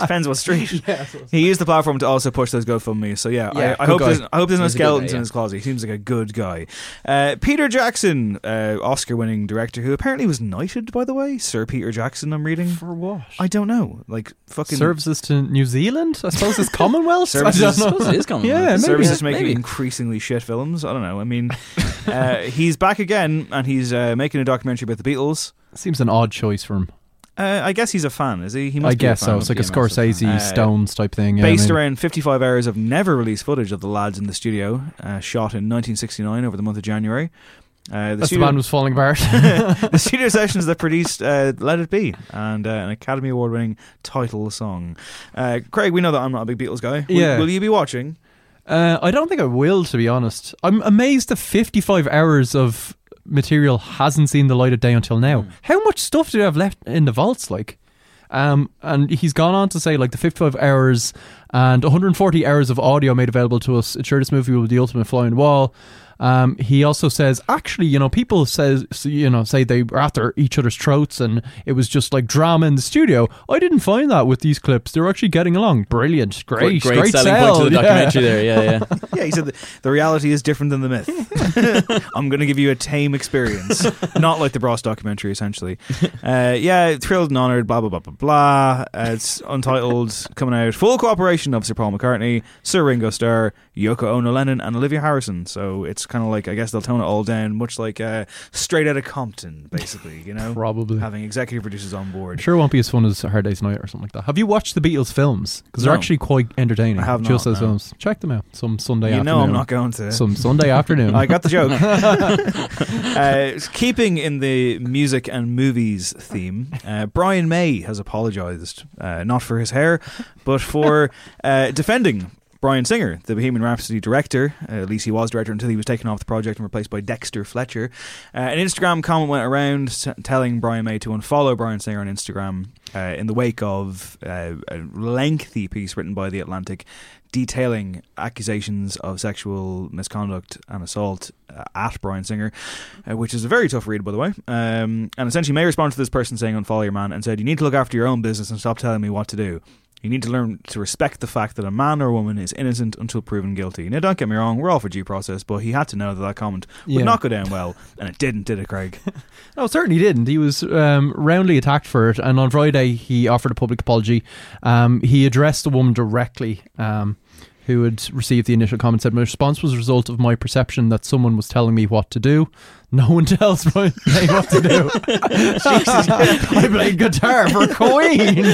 depends what street. he used the platform to also push those GoFundMe. So yeah, Yeah, I, I hope guy. there's, I hope there's no He's a good skeletons guy, in his closet. He seems like a good guy. Uh, Peter Jackson, uh, Oscar-winning director, who apparently was knighted, by the way, Sir Peter Jackson. I'm reading. For what? I don't know, like fucking Services to New Zealand? I suppose it's Commonwealth? Services- I I don't know. suppose it is common. Yeah, maybe. services making maybe. increasingly shit films. I don't know. I mean, uh, he's back again, and he's uh, making a documentary about the Beatles. Seems an odd choice for him. Uh, I guess he's a fan, is he? He must I be guess a fan. so. It's like a. Scorsese, Uh, Stones type thing. Yeah, based maybe. around 55 hours of never released footage of the lads in the studio, uh, shot in 1969 over the month of January. Uh, the, the studio, band was falling apart. the studio sessions that produced uh, "Let It Be" and uh, an Academy Award-winning title song. Uh, Craig, we know that I'm not a big Beatles guy. Will, Yeah. will you be watching? Uh, I don't think I will, to be honest. I'm amazed that 55 hours of material hasn't seen the light of day until now. Hmm. How much stuff do you have left in the vaults, like? Um, and he's gone on to say, like, the 55 hours and 140 hours of audio made available to us. Sure, this movie will be the ultimate flying wall. Um, he also says, actually, you know, people says, you know, say they were after each other's throats and it was just like drama in the studio. I didn't find that with these clips. They're actually getting along. Brilliant, great, great, great selling sell. point to the yeah. documentary there. Yeah, yeah. Yeah, he said the, the reality is different than the myth. I'm going to give you a tame experience, not like the Bros documentary, essentially. Uh, yeah, thrilled and honoured, blah, blah, blah, blah, blah. Uh, it's untitled, coming out. Full cooperation of Sir Paul McCartney, Sir Ringo Starr, Yoko Ono Lennon, and Olivia Harrison. So it's kind of like, I guess they'll tone it all down, much like uh, straight out of Compton, basically, you know? Probably. Having executive producers on I'm board. sure it won't be as fun as Hard Day's Night or something like that. Have you watched the Beatles films? Because they're No. actually quite entertaining. I have Just not, as no. films. Check them out. Some Sunday You afternoon. know I'm not going to. Some Sunday afternoon. I got the joke. uh, keeping in the music and movies theme, uh, Brian May has apologised, uh, not for his hair, but for uh, defending Bryan Singer, the Bohemian Rhapsody director. Uh, at least he was director until he was taken off the project and replaced by Dexter Fletcher. Uh, an Instagram comment went around s- telling Brian May to unfollow Bryan Singer on Instagram uh, in the wake of uh, a lengthy piece written by The Atlantic detailing accusations of sexual misconduct and assault uh, at Bryan Singer, uh, which is a very tough read, by the way. Um, and essentially, May responded to this person saying, Unfollow your man, and said, You need to look after your own business and stop telling me what to do. You need to learn to respect the fact that a man or a woman is innocent until proven guilty. Now, don't get me wrong, we're all for due process, but he had to know that that comment would Yeah. not go down well, and it didn't, did it, Craig? No, certainly didn't. He was um, roundly attacked for it, and on Friday he offered a public apology. Um, he addressed the woman directly, um, who had received the initial comment. Said, "My response was a result of my perception that someone was telling me what to do. No one tells me what to do. I play guitar for Queen.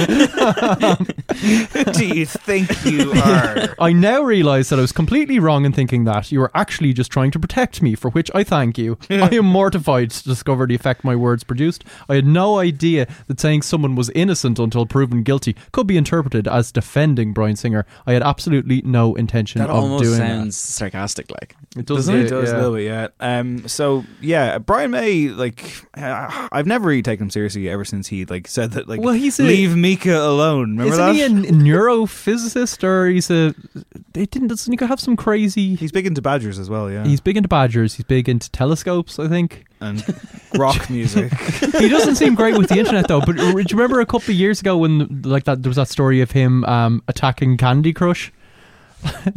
Who do you think you are? I now realise that I was completely wrong in thinking that you were actually just trying to protect me, for which I thank you. I am mortified to discover the effect my words produced. I had no idea that saying someone was innocent until proven guilty could be interpreted as defending Bryan Singer. I had absolutely no intention That of doing that. That almost sounds sarcastic. Like. It Doesn't it? does yeah. a little bit, yeah. Um, so yeah, Brian May, like, uh, I've never really taken him seriously ever since he like said that, like, Well, he's a- leave Mika alone. Remember Isn't that? he a neurophysicist or he's a? They didn't. Doesn't he Could have some crazy? He's big into badgers as well, yeah, He's big into badgers. He's big into telescopes. I think. and rock music. he doesn't seem great with the internet though. But do you remember a couple of years ago when like that there was that story of him um, attacking Candy Crush?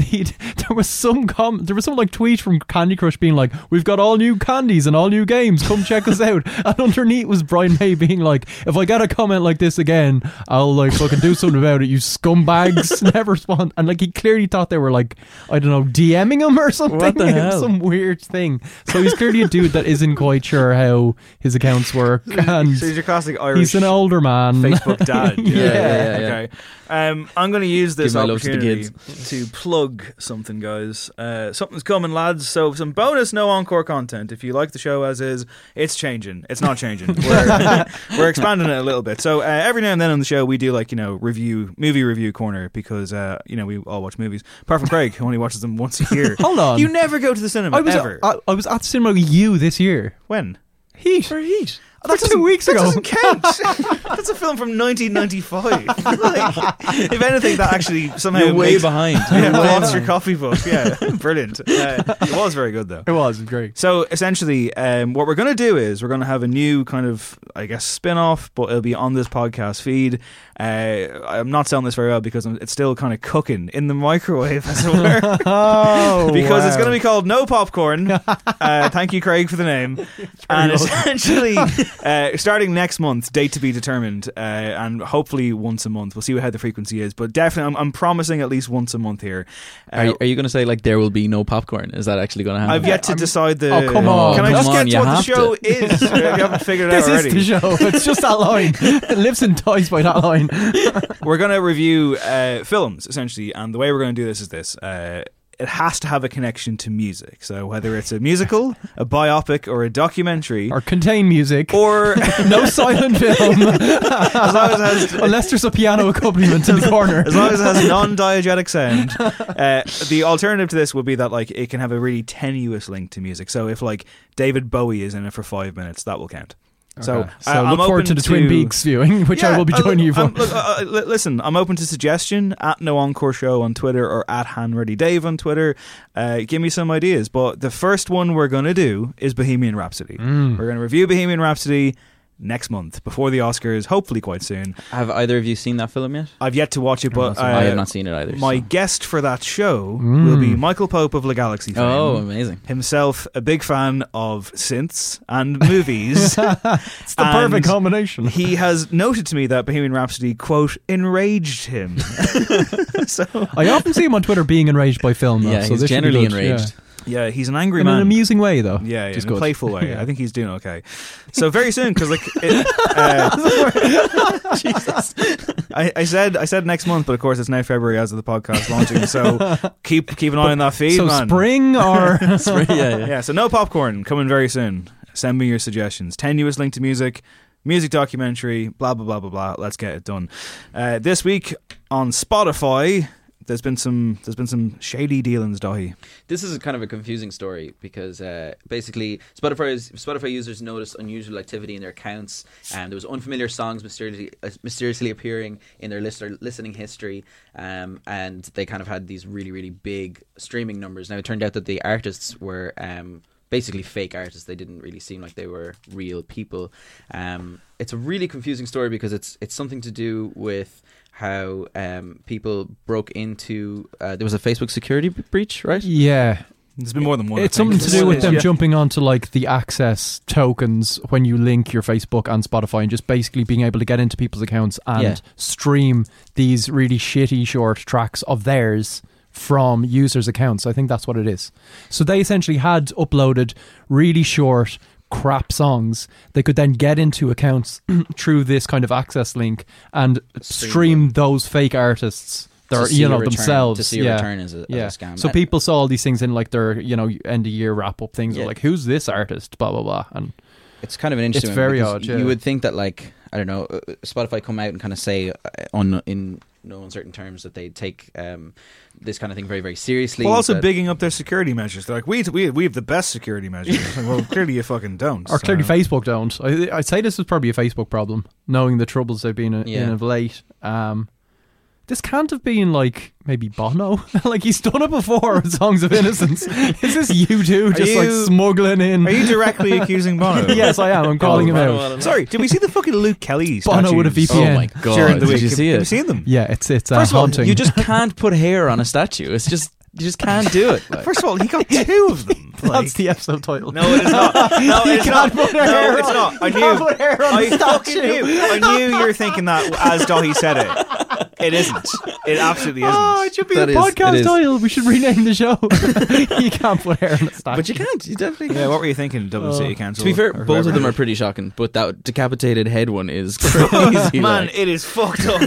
He'd, there was some com- there was some like tweet from Candy Crush being like, "We've got all new candies and all new games. Come check us out." And underneath was Brian May being like, "If I get a comment like this again, I'll like fucking do something about it. You scumbags never respond." And like he clearly thought they were like, I don't know, DMing him or something. What the hell? Some weird thing. So he's clearly a dude that isn't quite sure how his accounts work, and so he's your classic Irish. he's an older man. Facebook dad. Yeah, yeah, yeah, yeah. Okay. Um, I'm going to use this Give to the opportunity to, plug something, guys. Uh, something's coming, lads. So some bonus no encore content. If you like the show as is, it's changing. It's not changing. We're, we're expanding it a little bit. So uh, every now and then on the show, we do like you know review movie review corner because uh, you know we all watch movies. Apart from Craig, who only watches them once a year. Hold on. You never go to the cinema I was ever. I, I was at the cinema with you this year. when? Heat. For Heat. That's two weeks that ago. doesn't count. That's a film from 1995. like, if anything, that actually somehow you're way makes- behind. Yeah, You're way Monster behind. Coffee Book. Yeah, brilliant. Uh, it was very good though. It was great. So essentially, um, what we're going to do is we're going to have a new kind of, I guess, spin off, but it'll be on this podcast feed. Uh, I'm not selling this very well because I'm, it's still kind of cooking in the microwave, as it were. Oh, because it's going to be called No Popcorn. uh, thank you, Craig, for the name. and essentially, uh, starting next month, date to be determined, uh, and hopefully once a month. We'll see how the frequency is, but definitely, I'm, I'm promising at least once a month here. Uh, Are, you- are you going to say like there will be no popcorn? Is that actually going to happen? I've yet to decide the. Oh, come on. Can I just on, get you to what the show to. is? if you haven't figured it This out already. This is the show. It's just that line. It lives and dies by that line. we're going to review uh, films essentially, and the way we're going to do this is this. It has to have a connection to music. So whether it's a musical, a biopic, or a documentary, Or contain music. or no silent film. as long as it has Unless there's a piano accompaniment in the corner. as long as it has non-diegetic sound. Uh, the alternative to this would be that like it can have a really tenuous link to music. So if like David Bowie is in it for five minutes, that will count. So, Okay. I- so I'm look forward to the Twin Peaks viewing, which I will be uh, joining you for. I'm- look, uh, uh, listen, I'm open to suggestion at No Encore Show on Twitter or at Hanready Dave on Twitter. Uh, give me some ideas. But the first one we're going to do is Bohemian Rhapsody. Mm. We're going to review Bohemian Rhapsody next month before the Oscars, hopefully quite soon. Have either of you seen that film yet? I've yet to watch it, but uh, I have not seen it either. my so- guest for that show Mm. will be Michael Pope of Le Galaxie fame. Oh, amazing! Himself a big fan of synths and movies. It's the and perfect combination. he has noted to me that Bohemian Rhapsody, quote, enraged him. so, I often see him on Twitter being enraged by film. Though, Yeah, so he's this should be generally enraged. yeah, he's an yeah. angry In man. an amusing way, though. yeah, Just in a playful way. Yeah. I think he's doing okay. So very soon, because like, it, uh, I, I said I said next month, but of course it's now February as of the podcast launching. So keep keep an eye on that feed, So man. spring or yeah, yeah. Yeah, so no popcorn coming very soon. Send me your suggestions. Tenuous link to music, music documentary, blah blah blah blah blah. Let's get it done. Uh, this week on Spotify, there's been some there's been some shady dealings, Daithí. This is kind of a confusing story because uh, basically Spotify users noticed unusual activity in their accounts, and there was unfamiliar songs mysteriously uh, mysteriously appearing in their listening history, um, and they kind of had these really really big streaming numbers. Now it turned out that the artists were. Um, Basically, fake artists. They didn't really seem like they were real people. Um, it's a really confusing story because it's it's something to do with how um, people broke into. Uh, there was a Facebook security b- breach, right? Yeah, There's been more than one. It's something to do with them Yeah. jumping onto like the access tokens when you link your Facebook and Spotify, and just basically being able to get into people's accounts and Yeah. stream these really shitty short tracks of theirs from users' accounts. I think that's what it is. So they essentially had uploaded really short crap songs they could then get into accounts through this kind of access link and Stream stream those fake artists To they're you know return- themselves to see a yeah return as a, as a scam. So And people saw all these things in like their, you know, end of year wrap up things. Yeah. Like, who's this artist? Blah blah blah. And it's kind of an interesting. It's very odd, yeah. You would think that like I don't know, uh, Spotify come out and kind of say uh, on in no uncertain terms that they take um, this kind of thing very very seriously. Well, also bigging up their security measures. They're like, we we we have the best security measures. Like, well, clearly you fucking don't. or clearly Facebook don't. I, I'd say this is probably a Facebook problem, knowing the troubles they've been in, Yeah. in of late. Um, this can't have been like maybe Bono. like he's done it before with Songs of Innocence. is this you two just like smuggling in? Are you directly accusing Bono? yes, I am. I'm calling him Bono, out. Sorry, did we see the fucking Luke Kelly Bono statues with a VPN. Oh my god! during the Did week? you Have- see have it? you seen them? Yeah, it's it's uh, First of all, haunting. you just can't put hair on a statue. It's just you just can't do it. Like. First of all, he got two of them. Like- That's the episode title. no, it is not. No, You it's not. can't put No, hair it's on- not. I can't knew. put hair on I the fucking statue. knew. I knew you were thinking that as Daithí said it. It isn't. It absolutely isn't. Oh, it should be That the is- podcast it is. title. We should rename the show. you can't put hair on a statue. But you can't. You definitely can't. yeah, what were you thinking, Dublin Oh. City Council? to be fair, or both of them are pretty shocking. But that decapitated head one is crazy. Man, like. it is fucked up.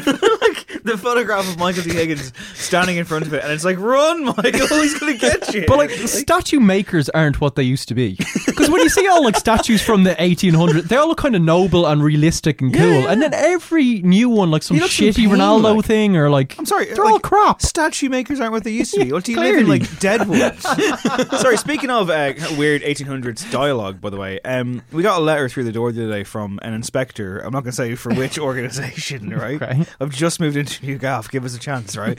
the photograph of Michael D. Higgins standing in front of it, and it's like, run, Michael, he's gonna get you. But like statue makers aren't what they used to be. Because when you see all like statues from the 1800s, they all look kind of noble and realistic and cool. Yeah, yeah. And then every new one, like some He looks in shitty pain, Ronaldo like. thing, or like I'm sorry, they're like, all crap. Statue makers aren't what they used to be. What do you live in like Deadwood? sorry, speaking of uh, weird 1800s dialogue, by the way, um, we got a letter through the door the other day from an inspector. I'm not going to say for which organisation, right? Okay. I've just moved into New Gaff. Give us a chance, right?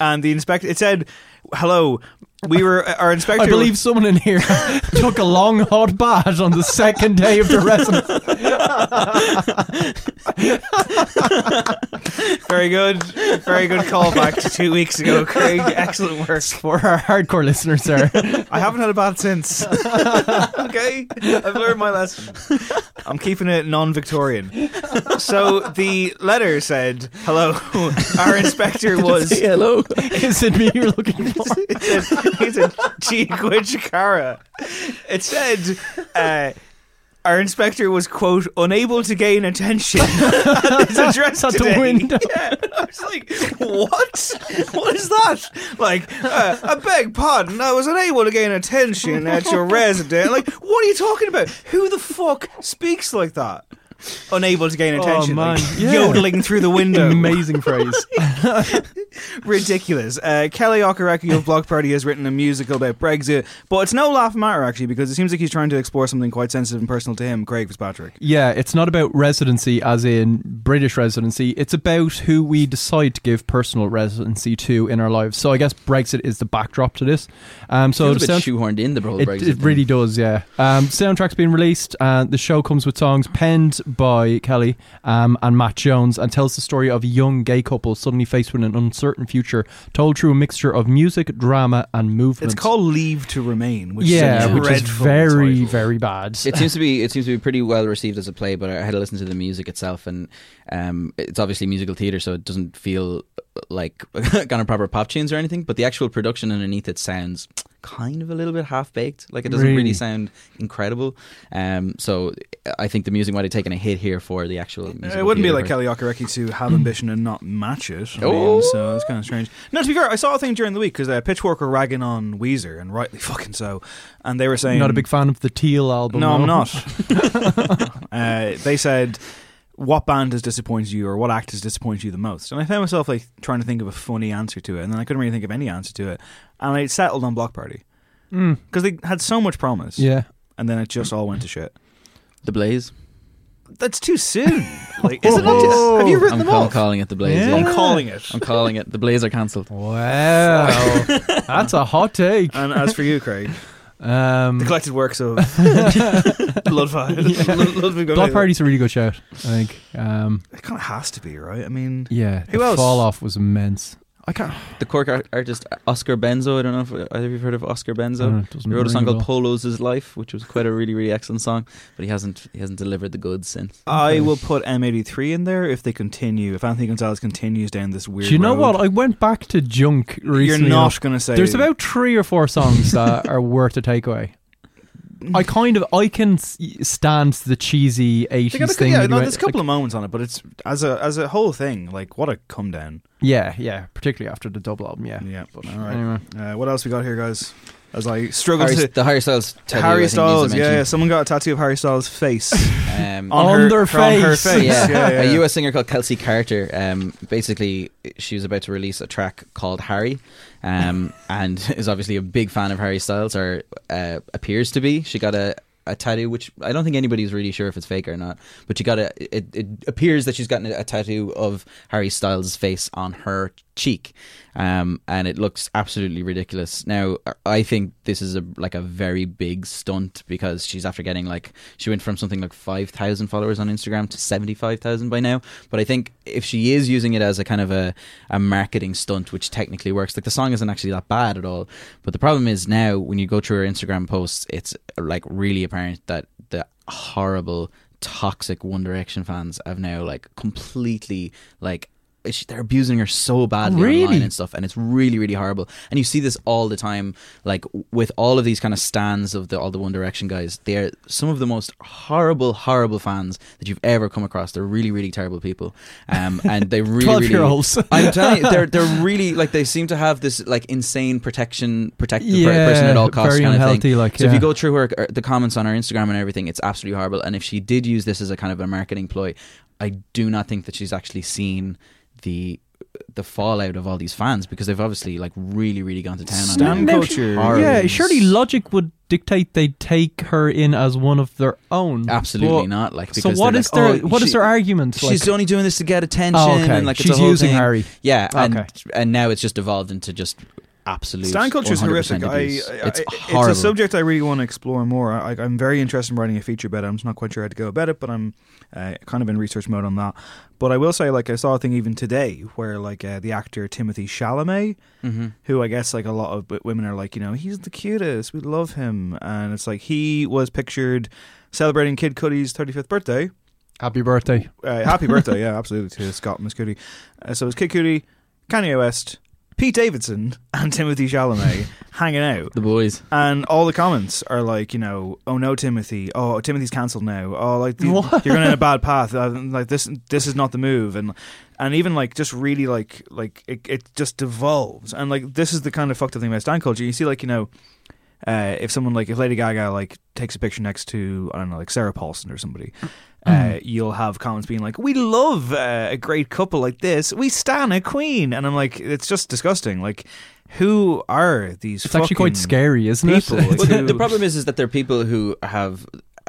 and the inspector, it said, "Hello." We were uh, our inspector. I believe someone in here took a long hot bath on the second day of the residence. very good, very good callback to two weeks ago, Craig. Excellent work. For our hardcore listeners, there. I haven't had a bath since. okay, I've learned my lesson. I'm keeping it non-Victorian. So the letter said, "Hello, our inspector was." Hello. Is it me you're looking for? It said, he said, Chiquitchakara. It said, uh, our inspector was, quote, unable to gain attention at his address At the today. window. Yeah. I was like, what? What is that? Like, uh, I beg pardon, I was unable to gain attention at your residence. Like, what are you talking about? Who the fuck speaks like that? Unable to gain attention. man. like, Yeah. yodeling through the window. Amazing phrase. ridiculous. Uh, Kele Okereke of Bloc Party has written a musical about Brexit, but it's no laugh matter actually because it seems like he's trying to explore something quite sensitive and personal to him, Craig Fitzpatrick. Yeah, it's not about residency as in British residency. It's about who we decide to give personal residency to in our lives. So I guess Brexit is the backdrop to this. Um, so Feels a bit sound- shoehorned in the whole it, Brexit it thing. really does, yeah. Um, soundtrack's been released, and the show comes with songs penned by Kele um, and Matt Jones, and tells the story of a young gay couple suddenly faced with an uncertain future, told through a mixture of music, drama, and movement. It's called Leave to Remain, which yeah, is which is very, title. very bad. It seems to be it seems to be pretty well received as a play, but I had to listen to the music itself, and um, it's obviously musical theatre, so it doesn't feel like kind of proper pop tunes or anything. But the actual production underneath it sounds kind of a little bit half baked. Like it doesn't really, Really? sound incredible. Um, so I think the music might have taken a hit here for the actual. Musical It wouldn't be like. Kele Okereke to have ambition and not match it. I mean, Oh. so it's kind of strange. No, to be fair, I saw a thing during the week because uh, Pitchfork were ragging on Weezer, and rightly fucking so. And they were saying, not a big fan of the Teal album. No, I'm not. uh, they said, "What band has disappointed you, or what act has disappointed you the most?" And I found myself like trying to think of a funny answer to it, and then I couldn't really think of any answer to it, and I settled on Bloc Party Mm, because they had so much promise, yeah. and then it just all went to shit. the Blaze. That's too soon. Like, is it not? Too, have you written I'm, them call- off? calling it the Blaze. Yeah. Yeah. I'm calling it. I'm calling it the Blaze are cancelled. Wow, that's a hot take. And as for you, Craig, Um, The collected works of Bloodfight. Ludwig van Bloc Beethoven. Party's a really good shout. I think. Um, It kind of has to be, right? I mean, yeah, Who the else? fall off was immense. I can't. The Cork art- artist Oscar Benzo. I don't know if either of you've heard of Oscar Benzo. Uh, he wrote a song called bell. "Polo's Life," which was quite a really, really excellent song. But he hasn't he hasn't delivered the goods since. I will put M83 in there if they continue. If Anthony Gonzalez continues down this weird. Do you know road. what? I went back to Junk recently. You're not going to say There's about three or four songs that are worth a takeaway. I kind of I can stand the cheesy eighties a, thing. yeah, no, there's a couple like- of moments on it, but it's as a as a whole thing. Like what a come down. yeah, yeah, particularly after the double album. Yeah, Yeah. but All right. anyway, Uh, what else we got here, guys? As I struggle Harry, to the Harry Styles. tattoo, Harry think needs a Styles. Yeah, yeah, someone got a tattoo of Harry Styles' face Um, on, On her, their on her face. face. yeah, yeah, yeah. a US singer called Kelsy Karter. Um, basically, she was about to release a track called Harry, um, and is obviously a big fan of Harry Styles, or uh, appears to be. She got a. A tattoo, which I don't think anybody's really sure if it's fake or not, but she got a. It, it appears that she's gotten a, a tattoo of Harry Styles' face on her cheek, um, and it looks absolutely ridiculous. Now, I think this is a like a very big stunt because she's after getting like she went from something like five thousand followers on Instagram to seventy five thousand by now. But I think if she is using it as a kind of a, a marketing stunt, which technically works, like the song isn't actually that bad at all. But the problem is now when you go through her Instagram posts, it's like really apparent that the horrible toxic One Direction fans have now like completely like they're abusing her so badly Really? online and stuff and it's really really horrible. And you see this all the time like with all of these kind of stands of the all the one direction guys. They're some of the most horrible horrible fans that you've ever come across. They're really really terrible people. Um and they really really 12-year-olds. i'm telling you they're they're really like they seem to have this like insane protection protect the Yeah, person at all costs very kind of thing. like, so if you go through her uh, the comments on her instagram and everything it's absolutely horrible. And if she did use this as a kind of a marketing ploy i do not think that she's actually seen the the fallout of all these fans because they've obviously like really really gone to town on Stan her. Now, culture. horrible. yeah. Surely logic would dictate they take her in as one of their own. absolutely But- not like So because what they're like, their oh, what is she- their argument? she's like, only doing this to get attention oh, okay. and like it's she's a whole using thing. Harry. yeah and Okay. and now it's just evolved into just absolute Stan culture is horrific. I, abuse. I, it's it's a subject I really want to explore more. I, I'm very interested in writing a feature about it. I'm just not quite sure how to go about it, but I'm uh, kind of in research mode on that. But I will say, like, I saw a thing even today where, like, uh, the actor Timothée Chalamet, hmm who I guess like a lot of women are like, you know, he's the cutest, we love him, and it's like he was pictured celebrating Kid Cudi's 35th birthday. Happy birthday. Uh, happy birthday, yeah, absolutely to Scott and Miss Cudi. Uh, so it was Kid Cudi, Kanye West, Pete Davidson, and Timothée Chalamet hanging out. the boys And all the comments are like, you know, oh no, Timothée. Oh, Timothée's cancelled now. Oh, like the, you're going in a bad path. Uh, like this, this is not the move. And and even like just really like like it, it just devolves. And like this is the kind of fucked up thing about stan culture. You see, like you know, uh, if someone like if Lady Gaga like takes a picture next to I don't know like Sarah Paulson or somebody. Uh, you'll have comments being like, "We love uh, a great couple like this. We stan a queen," and I'm like, "It's just disgusting. Like, who are these? It's actually quite scary, isn't people. it? well, the, the problem is, is that there are people who have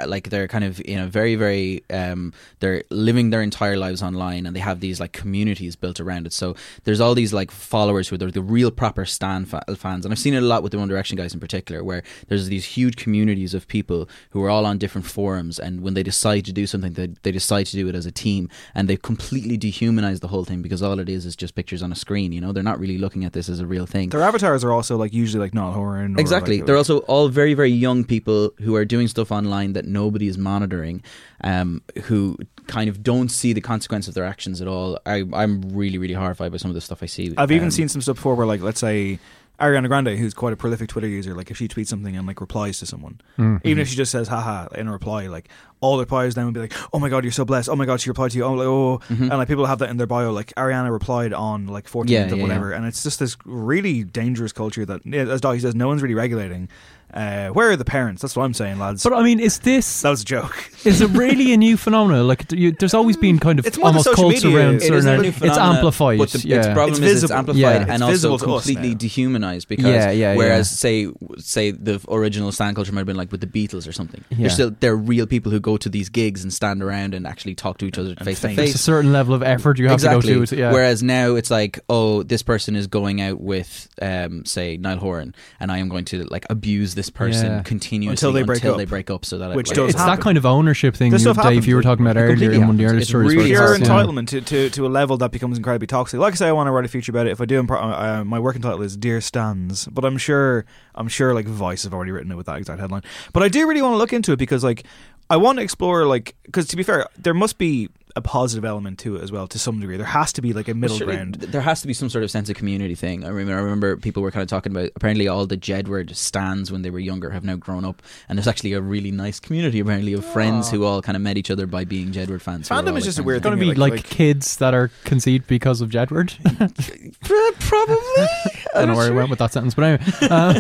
like they're kind of you know very very um they're living their entire lives online and they have these like communities built around it so there's all these like followers who are the real proper stan fa- fans and i've seen it a lot with the one direction guys in particular where there's these huge communities of people who are all on different forums and when they decide to do something they, they decide to do it as a team and they completely dehumanize the whole thing because all it is is just pictures on a screen you know they're not really looking at this as a real thing Their avatars are also like usually like not Horan. Or Exactly. Like, They're also all very, very young people who are doing stuff online that nobody is monitoring, um, who kind of don't see the consequence of their actions at all. I, I'm really, really horrified by some of the stuff I see. I've even Um, seen some stuff before where like let's say Ariana Grande, who's quite a prolific Twitter user, like if she tweets something and like replies to someone, Mm. even if she just says haha in a reply, like all the replies then would be like, Oh my god, you're so blessed, oh my god, she replied to you, oh like oh Mhm. and like people have that in their bio, like Ariana replied on like 14th Yeah, of yeah, whatever, and it's just this really dangerous culture that as Doggy says, no one's really regulating. Uh, where are the parents? That's what I'm saying, lads. But I mean, is this that was a joke. is it really a new phenomenon? Like, you, there's always been kind of It's almost cults media. around It It is certain. a new it's amplified. But the yeah. its problem It's is it's visible. amplified Yeah. and It's also visible to us completely dehumanized because Yeah, yeah, whereas yeah. say say the original stand culture might have been like with the Beatles or something. Yeah. They're still they're real people who go to these gigs and stand around and actually talk to each other face to face. There's a certain level of effort you have exactly. to go to. Yeah. Whereas now it's like, oh, this person is going out with, um, say, Niall Horan, and I am going to like abuse this person Yeah. continuously Until they break until up. they break up. So that Which I, does it's happen. that kind of ownership thing, This you, stuff Dave, you were talking about It earlier completely in one of the happens. earlier It's stories. really where pure it's- yeah. entitlement to, to, to a level that becomes incredibly toxic. Like I say, I want to write a feature about it. If I do, I'm pro- uh, my working title is "Dear Stands," but I'm sure I'm sure like Vice have already written it with that exact headline. But I do really want to look into it because like I want to explore like because to be fair, there must be a positive element to it as well to some degree. There has to be like a middle Surely ground. There has to be some sort of sense of community thing. I remember, I remember people were kind of talking about apparently all the Jedward stands when they were younger have now grown up, and there's actually a really nice community apparently of friends who all kind of met each other by being Jedward fans. who Fandom is just a friends weird It's going to be like- like, like- kids that are conceived because of Jedward. Probably. I don't know where I went with that sentence, but anyway. Uh,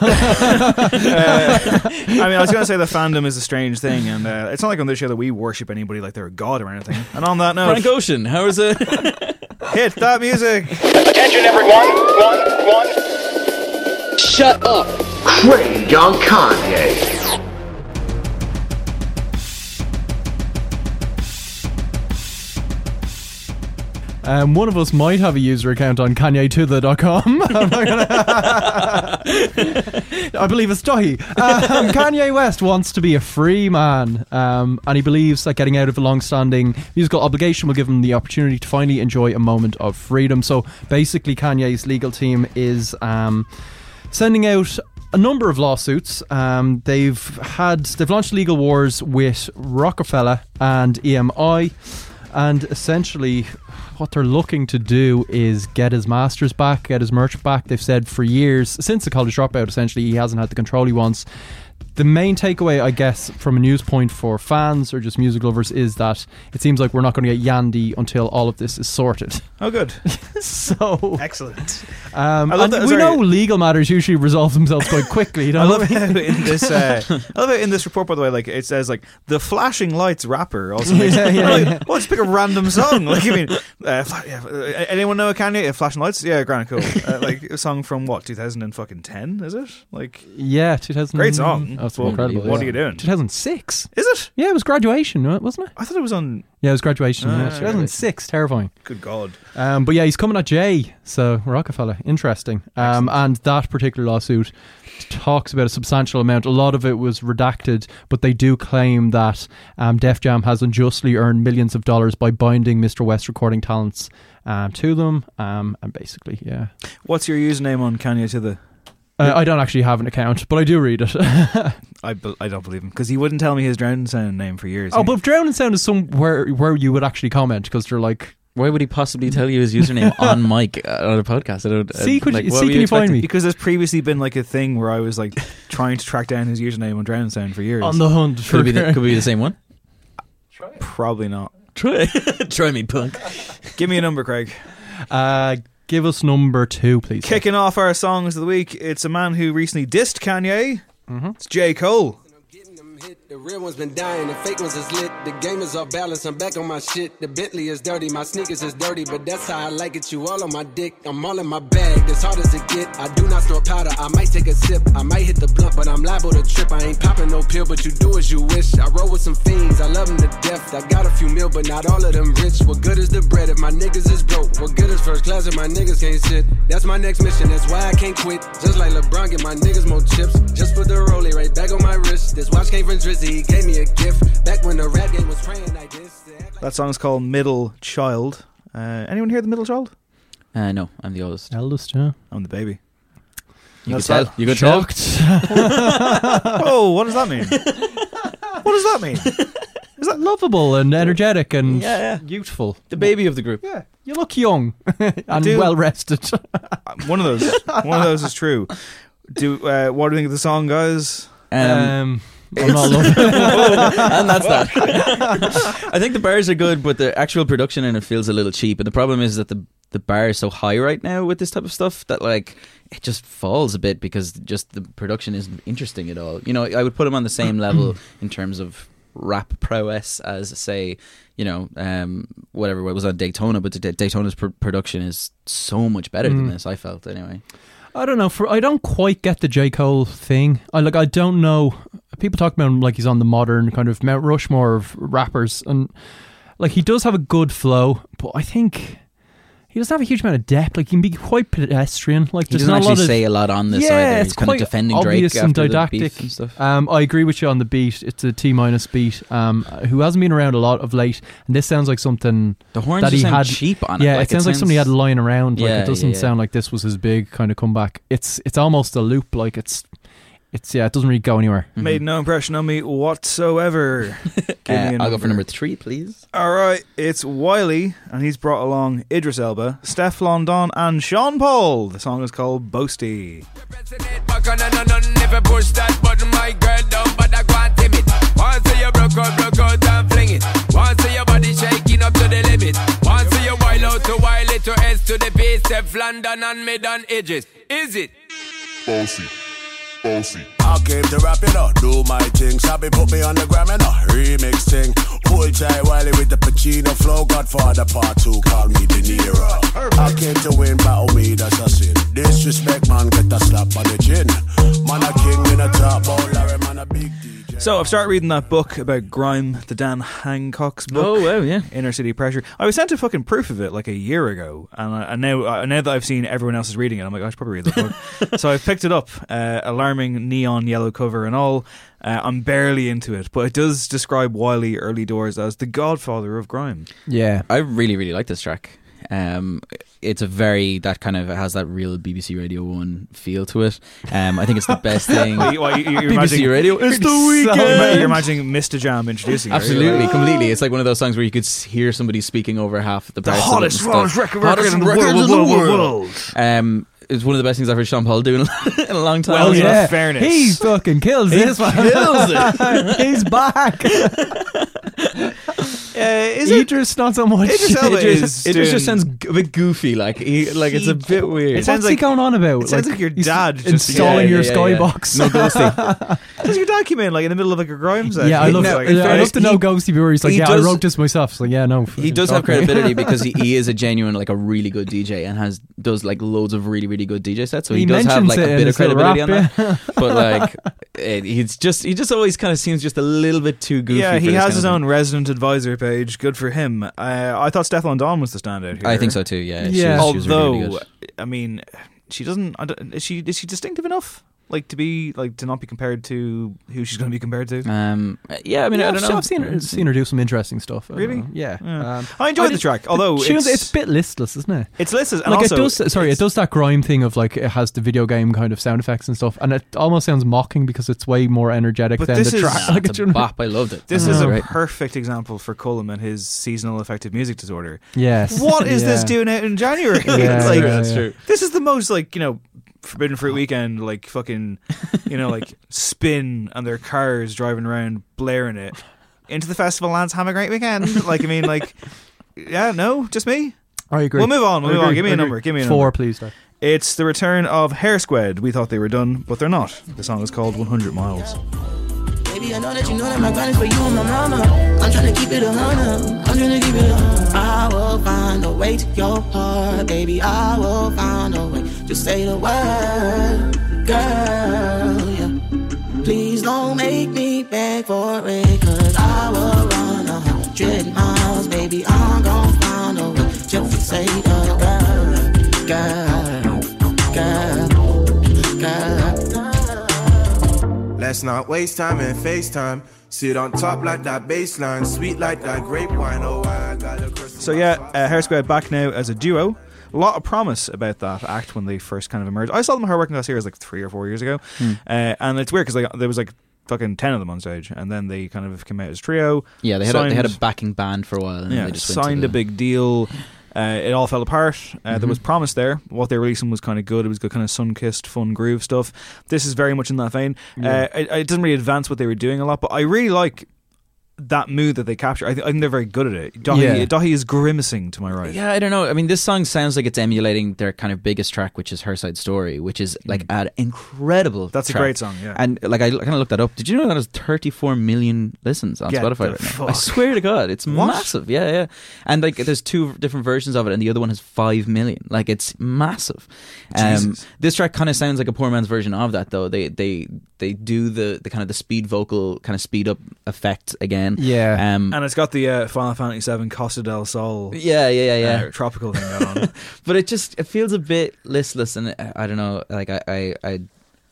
I mean, I was going to say the fandom is a strange thing, and uh, it's not like on this show that we worship anybody like they're a god or anything. And on that note, Frank Ocean, how is it? hit that music. Attention everyone, one, one. Shut up. Craig on Kanye. Um, one of us might have a user account on KanyeToThe.com. I'm I believe it's Daithí. Um, Kanye West wants to be a free man, um, and he believes that getting out of a long-standing musical obligation will give him the opportunity to finally enjoy a moment of freedom. So basically, Kanye's legal team is um, sending out a number of lawsuits. Um, they've had they've launched legal wars with Roc-A-Fella and EMI, and essentially what they're looking to do is get his masters back, get his merch back. They've said for years since the college dropout, essentially he hasn't had the control he wants. The main takeaway, I guess, from a news point for fans or just music lovers is that it seems like we're not going to get Yandhi until all of this is sorted. Oh, good, so excellent. um, I love and that- we know legal matters usually resolve themselves quite quickly. I Don't love they? how in this. Uh, I love how in this report, by the way, like it says like the flashing lights rapper also makes. Yeah, yeah, like, yeah. Well, just pick a random song. Like I mean, uh, fla- yeah, uh, anyone know a Kanye? Uh, flashing lights? Yeah, grand, cool. Uh, like a song from what 2000 and fucking ten? Is it like? Yeah, 2000. Great song. Oh, it's Well, incredible. what yeah. are you doing? 2006. Is it? Yeah, it was graduation, wasn't it? I thought it was on. Yeah, it was graduation. Ah, yeah. right. 2006. Terrifying. Good God. Um, but yeah, he's coming at Jay, so Roc-A-Fella. Interesting. Um, and that particular lawsuit talks about a substantial amount. A lot of it was redacted, but they do claim that um, Def Jam has unjustly earned millions of dollars by binding Mr. West recording talents um, to them. Um, and basically, yeah. What's your username on Kanye to the? Uh, I don't actually have an account, but I do read it. I, be- I don't believe him because he wouldn't tell me his Drowned in Sound name for years. oh, but Drowned in Sound is somewhere where you would actually comment because they're like, Why would he possibly tell you his username on mic uh, on a podcast? I don't. See, uh, could like, you- see, can you find me? because there's previously been like a thing where I was like trying to track down his username on Drowned in Sound for years. on the hunt for Could it be the, could be the same one? Probably not. Try, try me, punk. Give me a number, Craig. Uh, give us number two, please. Kicking off our songs of the week, it's a man who recently dissed Kanye. Mm-hmm. It's J. Cole. The real ones been dying, the fake ones is lit. The game is off balance, I'm back on my shit. The Bentley is dirty, my sneakers is dirty, but that's how I like it. You all on my dick, I'm all in my bag. As hard as it get, I do not store powder. I might take a sip, I might hit the blunt, but I'm liable to trip. I ain't popping no pill, but you do as you wish. I roll with some fiends, I love them to death. I got a few mil, but not all of them rich. What good is the bread if my niggas is broke? What good is first class if my niggas can't sit? That's my next mission, that's why I can't quit. Just like LeBron, get my niggas more chips. Just put the rollie right back on my wrist. This watch came from Drizzy, he gave me a gift. Back when the rap game was praying like this. Like- That song's called Middle Child. Uh, anyone hear the middle child? Uh, no, I'm the oldest. Eldest, yeah. I'm the baby. You could tell. You could tell. Shocked. oh, what does that mean? what does that mean? Is that lovable and energetic and Yeah, yeah. youthful? The baby of the group. Yeah, you look young and do. well rested. One of those. One of those is true. Do uh, what do you think of the song, guys? Um, Um, I'm not loving and that's that. I think the bars are good, but the actual production in it feels a little cheap. And the problem is that the the bar is so high right now with this type of stuff that like it just falls a bit because just the production isn't interesting at all. You know, I would put him on the same level in terms of rap prowess as say, you know, um, whatever it was on Daytona, but Daytona's pr- production is so much better than Mm. this. I felt anyway. I don't know. For I don't quite get the J Cole thing. I like. I don't know. People talk about him like he's on the modern kind of Mount Rushmore of rappers, and like he does have a good flow, but I think he doesn't have a huge amount of depth. Like he can be quite pedestrian. Like He there's doesn't not a lot actually of, say a lot on this yeah, either. it's He's kind quite of defending obvious Drake and didactic. and stuff. Um, I agree with you on the beat. It's a T minus beat. Um, who hasn't been around a lot of late, and this sounds like something The horns that he had cheap on it. Yeah, Like, it sounds like somebody had lying around. Like Yeah, it doesn't yeah, yeah. sound like this was his big kind of comeback. It's it's almost a loop. Like it's it's yeah, it doesn't really go anywhere. Made mm-hmm. no impression on me whatsoever. Give me a I'll go for number three, please. All right, it's Wiley, and he's brought along Idris Elba, Stefflon Don, and Sean Paul. The song is called Boasty. Back on and on, on, never push that button, my girl down, but I go and timid. Once you broke out, broke out and fling it. Once your body shaking up to the limit. Once you wild out to wild it to S to the base, Stefflon Don and mid on edges. Is it? Bossy, bossy. I came to rap it up, do my thing. Sabi put me on the gram and a remix thing. Hold tight Wiley with the Pacino flow. Godfather part two, call me De Niro. I came to win, battle me, that's a sin. Disrespect, man, get a slap on the chin. Man, a king in a top, all Larry, man, a big DJ. So I've started reading that book about grime, the Dan Hancox book. Oh, wow, yeah. Inner City Pressure. I was sent a fucking proof of it like a year ago, and, I, and now uh, now that I've seen everyone else is reading it, I'm like, I should probably read the book. so I picked it up, uh, alarming neon yellow cover and all. Uh, I'm barely into it, but it does describe Wiley early doors as the godfather of grime. Yeah, I really, really like this track. Um, it's a very that kind of it has that real BBC Radio One feel to it. Um, I think it's the best thing. Well, you- well, you- you're BBC imagining- Radio. It's the weekend. You're imagining MistaJam introducing it, are? Absolutely, completely. It's like one of those songs where you could hear somebody speaking over half the parts. hottest, of it hottest record- record in the world, world, world, world. world. Um, it's one of the best things I've heard Sean Paul do in a, in a long time. Well, yeah. fairness. He fucking kills He this one. kills it. He's back. Uh, is it? Idris not so much. Idris Elba It is just, it just sounds g- a bit goofy. Like he, like it's a bit weird. It sounds What's he like- going on about? it sounds like your he's dad just- installing Yeah, your yeah, yeah, yeah. skybox. No ghosting. Does your dad come in like in the middle of like a grime session? Yeah, I love, No, I in love fairness, to know he- Ghosty Brewer. He's like, he yeah, does- I wrote this myself. So yeah, no. he does have talk to me. credibility because he, he is a genuine, like a really good DJ, and has does like loads of really, really good DJ sets. So he, He does have like a bit of credibility on that. But like, it, he's just he just always kind of seems just a little bit too goofy. Yeah, for he this has kind his of own resident advisor page. Good for him. Uh, I thought Stefflon Don was the standout here. I think so too. Yeah, she Yeah. was- she was really, Although, really good. I mean, she doesn't. I don't, is she is she distinctive enough? Like to be like to not be compared to who she's going to be compared to? Um, yeah, I mean, yeah, I don't I've- know. I've seen her, seen her do some interesting stuff. Really? know. Yeah. Yeah. Um, I enjoyed the just- track, although the tunes- it's- it's a bit listless, isn't it? It's listless, and like also it does. Sorry, it does that grime thing of like it has the video game kind of sound effects and stuff, and it almost sounds mocking because it's way more energetic But than this the is- track. Nah, like, it's a bop. I loved it. This Oh. is a Right. perfect example for Cullum and his seasonal affective music disorder. Yes. What is this doing out in January? Yeah, It's like, yeah, That's yeah. true. This is the most like you know Forbidden Fruit uh-huh. weekend, like fucking, you know, like spin and their cars driving around blaring it into the festival. Lads, have a great weekend. Like I mean, like yeah, no, just me. I agree. We'll move on. We'll I move on. Give me I a agree. number. Give me a Four, number. please. Dad. It's the return of Hare Squead. We thought they were done, but they're not. The song is called 100 Miles. Baby, I know that you know that my grind is for you and my mama. I'm trying to keep it a hundred. I'm trying to keep it a hundred. I will find a way to your heart, baby. I will find a way. Just say the word, girl. Yeah. Please don't make me beg for it, cause I will run a hundred miles, baby. I'm gonna find a way. Just say the word, girl, girl, girl. Let's not waste time and FaceTime. Sit on top like that baseline, sweet like that grape wine. Oh, I got a. So yeah, uh, Hare Squead back now as a duo. A lot of promise about that act when they first kind of emerged. I saw them at Hard Working Class Heroes like three or four years ago, Hmm. uh, and it's weird because like, there was like fucking ten of them on stage, and then they kind of came out as trio. Yeah, they had a, they had a backing band for a while. And yeah, they just signed the- a big deal. Uh, it all fell apart. Uh, There Mhm. was promise there. What they were releasing was kind of good. It was good, kind of sun kissed, fun groove stuff. This is very much in that vein. Yeah. Uh, it, it doesn't really advance what they were doing a lot, but I really like that mood that they capture. I, th- I think they're very good at it. Daithí, Yeah. Daithí is grimacing to my right. Yeah, I don't know. I mean, this song sounds like it's emulating their kind of biggest track, which is Her Side Story, which is like an incredible. Mm. That's a great song, yeah. And like I kind of looked that up. Did you know that has 34 million listens on Get Spotify right now? I swear to God, it's What? massive. Yeah, yeah. And like, there's two different versions of it, and the other one has five million. Like, it's massive. Um, this track kind of sounds like a poor man's version of that, though. They they they do the the kind of the speed vocal kind of speed up effect again. Yeah. Um, And it's got the uh, Final Fantasy VII Costa del Sol yeah, yeah, yeah, yeah. uh, tropical thing going on. but it just it feels a bit listless, and I, I don't know. Like I, I, I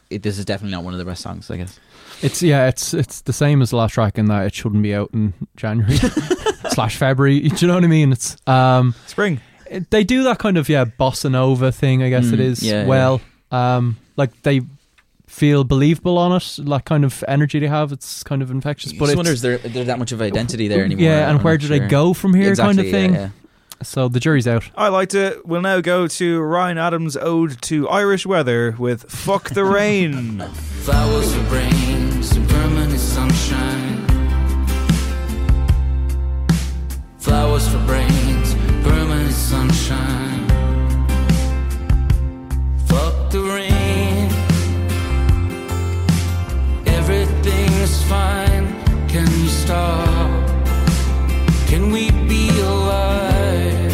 it, this is definitely not one of the best songs. I guess. It's yeah, it's it's the same as the last track in that it shouldn't be out in January slash February. Do you know what I mean? It's um Spring. it- they do that kind of yeah bossa nova thing. I guess it Mm, is. yeah, well, um, like they feel believable on it. That kind of energy they have. It's kind of infectious. But But I it's, wonder is there that much of identity there anymore? Yeah, and I'm where not do they go from here? kind of thing. yeah, yeah. So the jury's out. I liked it. We'll now go to Ryan Adams' ode to Irish weather with "Fuck the Rain." Flowers for brains and permanent sunshine. Flowers for brains, fine. Can we stop? Can we be alive?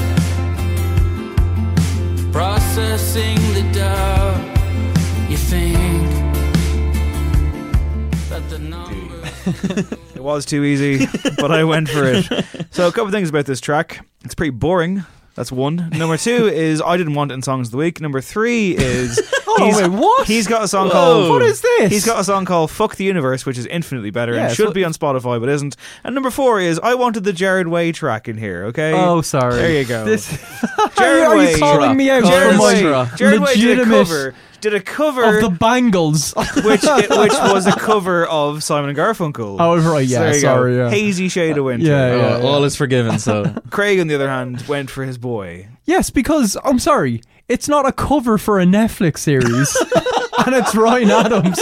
Processing the doubt. You think that the numbers. It was too easy, but I went for it. So, a couple of things about this track. It's pretty boring. That's one. Number two is I didn't want it in songs of the week. Number three is Oh, he's, wait, what? He's got a song Whoa. called What is this? He's got a song called "Fuck the Universe," which is infinitely better Yeah, and should be on Spotify, but isn't. And number four is I wanted the Gerard Way track in here. Okay. Oh, sorry. There you go. This- Gerard Are you Way. calling me out Gerard for my Way. Gerard Way did a cover. Did a cover of the Bangles? which which was a cover of Simon and Garfunkel. Oh, right, yeah, there you sorry, go. yeah. Hazy shade of winter. Yeah, yeah, Oh, all is forgiven. So Craig, on the other hand, went for his boy. Yes, because I'm sorry, it's not a cover for a Netflix series, and it's Ryan Adams.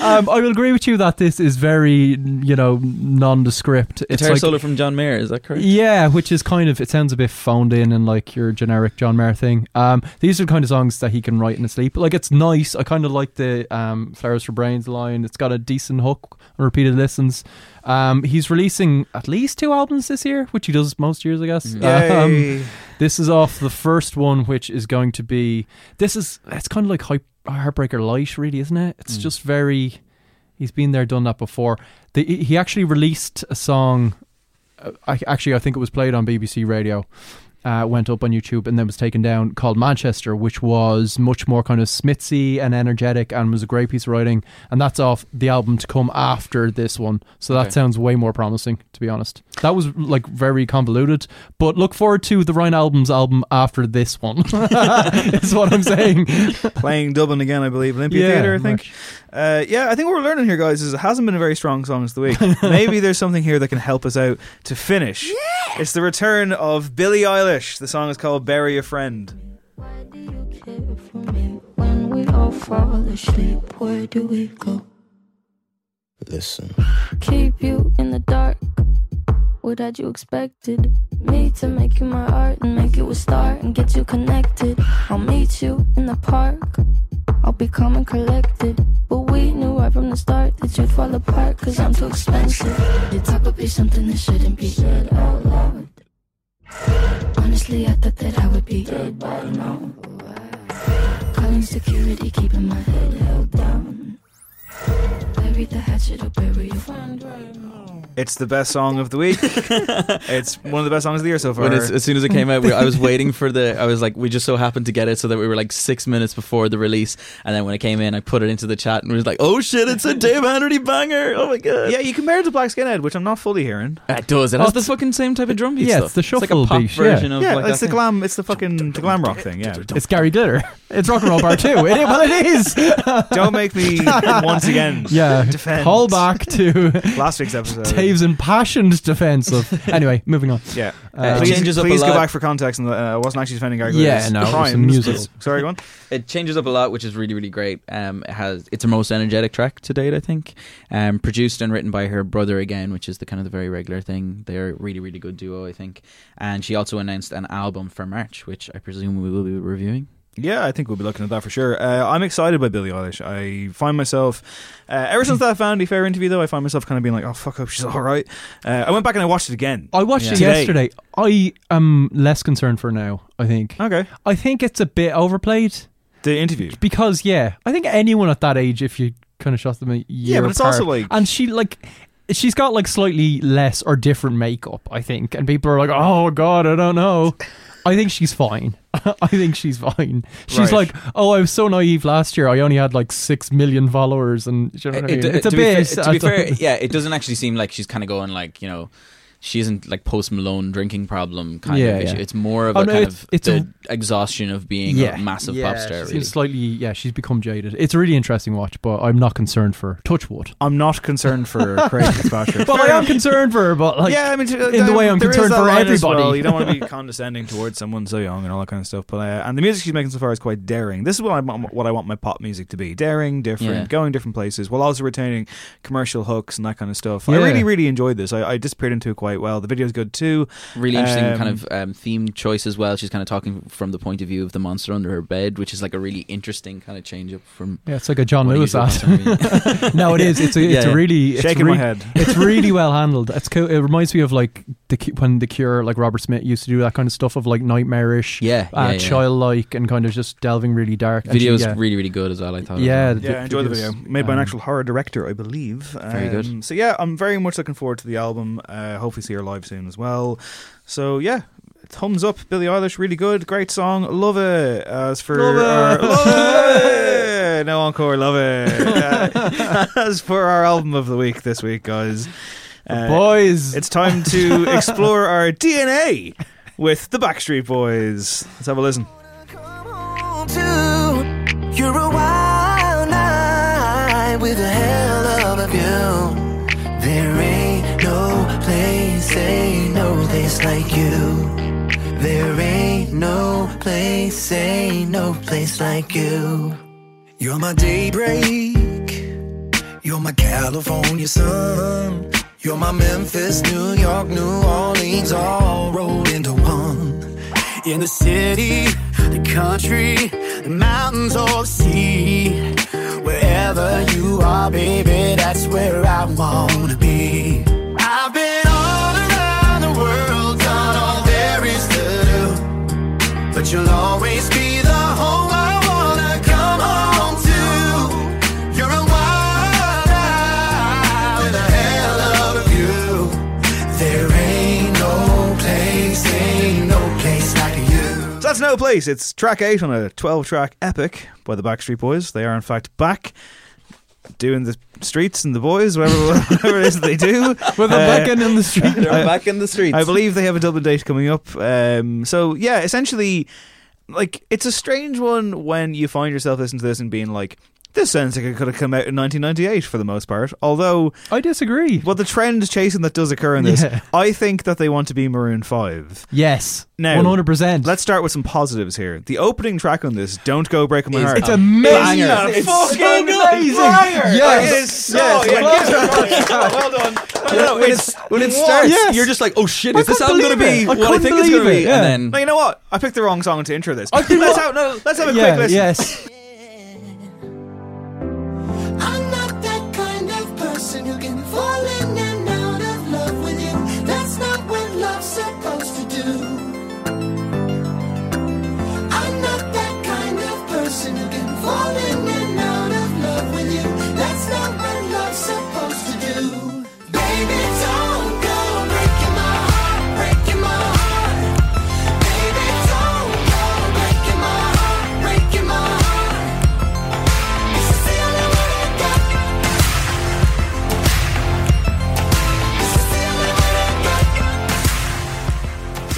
um, I will agree with you that this is very, you know, nondescript. It's guitar like, solo from John Mayer. Is that correct? yeah, which is kind of it sounds a bit phoned in and like your generic John Mayer thing. Um, these are the kind of songs that he can write in his sleep. Like it's nice. I kind of like the um, "Flowers for Brains" line. It's got a decent hook on repeated listens. Um, he's releasing at least two albums this year, which he does most years, I guess. Yay. Um, this is off the first one, which is going to be. This is it's kind of like Hype, Heartbreaker Light, really, isn't it? It's just very. He's been there, done that before. The, he actually released a song. uh, I, actually, I think it was played on BBC Radio. Uh, went up on YouTube and then was taken down. Called Manchester, which was much more kind of Smitsy and energetic, and was a great piece of writing. And that's off the album to come after this one. So that Okay. sounds way more promising, to be honest. That was like very convoluted, but look forward to the Ryan Adams' album after this one. is what I'm saying. Playing Dublin again, I believe. Olympia Yeah, Theatre, I think. Uh, yeah, I think what we're learning here, guys, is it hasn't been a very strong songs of the week. Maybe there's something here that can help us out to finish. Yeah! It's the return of Billie Eilish. The song is called Bury a Friend. When we all fall asleep, where do we go? Listen. Keep you in the dark. What had you expected? Me to make you my art and make you a star and get you connected. I'll meet you in the park. I'll be calm and collected. But we knew right from the start that you'd fall apart cause I'm too expensive. Your talk would be something that shouldn't be said out loud. Honestly, I thought that I would be dead by now. Calling security, keeping my head held down. It's the best song of the week. it's one of the best songs of the year so far. When it's, as soon as it came out, we, I was waiting for the. I was like, we just so happened to get it so that we were like six minutes before the release, and then when it came in, I put it into the chat and we was like, oh shit, it's a Dave Hanratty banger! Oh my god! yeah, you compare it to Black Skinhead, which I'm not fully hearing. it does. It Oh, has the oh, fucking same type of drum beat Yeah, stuff. it's the shuffle it's like a pop beat, yeah. version of yeah, like it's the thing. glam. It's the fucking the glam rock thing. Yeah. It's Gary Glitter. It's rock and roll bar two. It, well, it is. Don't make me once again Yeah. defend Call back to last week's episode. Dave's impassioned defense of. Anyway, moving on. Yeah, Um, please, changes up a please go back for context. And uh, I wasn't actually defending Gargoyles. Yeah, no, it was a crimes, musical. Sorry, go on. It changes up a lot, which is really, really great. Um, it has it's her most energetic track to date, I think. Um, produced and written by her brother again, which is the kind of the very regular thing. They're a really, really good duo, I think. And she also announced an album for March, which I presume we will be reviewing. Yeah, I think we'll be looking at that for sure. Uh, I'm excited by Billie Eilish. I find myself, uh, ever since that Vanity Fair interview, though, I find myself kind of being like, oh, fuck up, she's all right. Uh, I went back and I watched it again. I watched it Today. yesterday. I am less concerned for now. I think. Okay. I think it's a bit overplayed The interview. because yeah, I think anyone at that age, if you kind of shot them a year Yeah, but it's apart- also like- and she like. She's got like slightly less or different makeup, I think, and people are like, "Oh God, I don't know." I think she's fine. I think she's fine. She's Right. like, "Oh, I was so naive last year. I only had like six million followers, and do you know what I It- mean? it- it's a to be bit." fair- to be fair, yeah, it doesn't actually seem like she's kind of going like you know. She isn't like Post Malone drinking problem kind Yeah, of issue. yeah. It's more of Oh, a no, kind it's- of it's the a- exhaustion of being a massive pop star. she's Really. slightly, yeah, she's become jaded. It's a really interesting watch, but I'm not concerned for Touchwood. I'm not concerned for Craig Fitzpatrick. Well, I am concerned for her, but like, yeah, I mean, in the way I'm concerned for line everybody. well. You don't want to be condescending towards someone so young and all that kind of stuff. But uh, and the music she's making so far is quite daring. This is what I want- what I want my pop music to be: daring, different, Yeah. going different places, while also retaining commercial hooks and that kind of stuff. I really, really enjoyed this. I, I disappeared into it quite well. The video's good too. really interesting Um, kind of um, theme choice as well. She's kind of talking from the point of view of the monster under her bed, which is like a really interesting kind of change up from. Yeah, it's like a John Lewis usual ad. no, it is. It's a, it's Yeah. a really it's Shaking my head. It's really well handled. It's co- it reminds me of like the when the Cure, like Robert Smith used to do that kind of stuff of like nightmarish, Yeah, uh, yeah, yeah. childlike, and kind of just delving really dark. Video is yeah. really really good as well. I thought. Yeah, well. Yeah, I enjoyed the video. Made by an um, actual horror director, I believe. Very good. Um, So yeah, I'm very much looking forward to the album. Uh, hopefully see her live soon as well. So yeah, thumbs up, Billie Eilish, really good, great song, love it. As for Love it. our, love it, no encore, love it. Uh, as for our album of the week this week, guys, uh, boys. it's time to explore our DNA with the Backstreet Boys. Let's have a listen. You're a wild night with a hell of a view. There ain't no place, ain't no place like you. There ain't no place, ain't no place like you. You're my daybreak. You're my California sun. You're my Memphis, New York, New Orleans, all rolled into one. In the city, the country, the mountains or the sea. Wherever you are, baby, that's where I wanna be. You'll always be the home I wanna come home to. You're a wild a hell of a view. There ain't no place, ain't no place like you. So that's no place. It's track eight on a 12 track epic by the Backstreet Boys. They are, in fact, back doing the streets and the boys, whatever, whatever it is they do. With them back in in the street. They're I- back in the streets. I believe they have a double date coming up. Um, so, yeah, essentially, like, it's a strange one when you find yourself listening to this and being like, this sounds like it could have come out in 1998 for the most part. Although, I disagree. well, the trend chasing that does occur in this, Yeah. I think that they want to be Maroon 5. Yes, Now, one hundred percent. Let's start with some positives here. The opening track on this, "Don't Go Breaking My Heart," It's amazing. banger. It's fucking amazing. Yes. Yes. It is so. Yes. yeah, well done. You know, when, It's- it, when it starts, Yes. you're just like, "Oh shit, I is this couldn't album going to be. I what I couldn't think it's going to believe be?" it, yeah. And No, then you know what? I picked the wrong song to intro this. I let's have no. Let's have a quick listen. yes.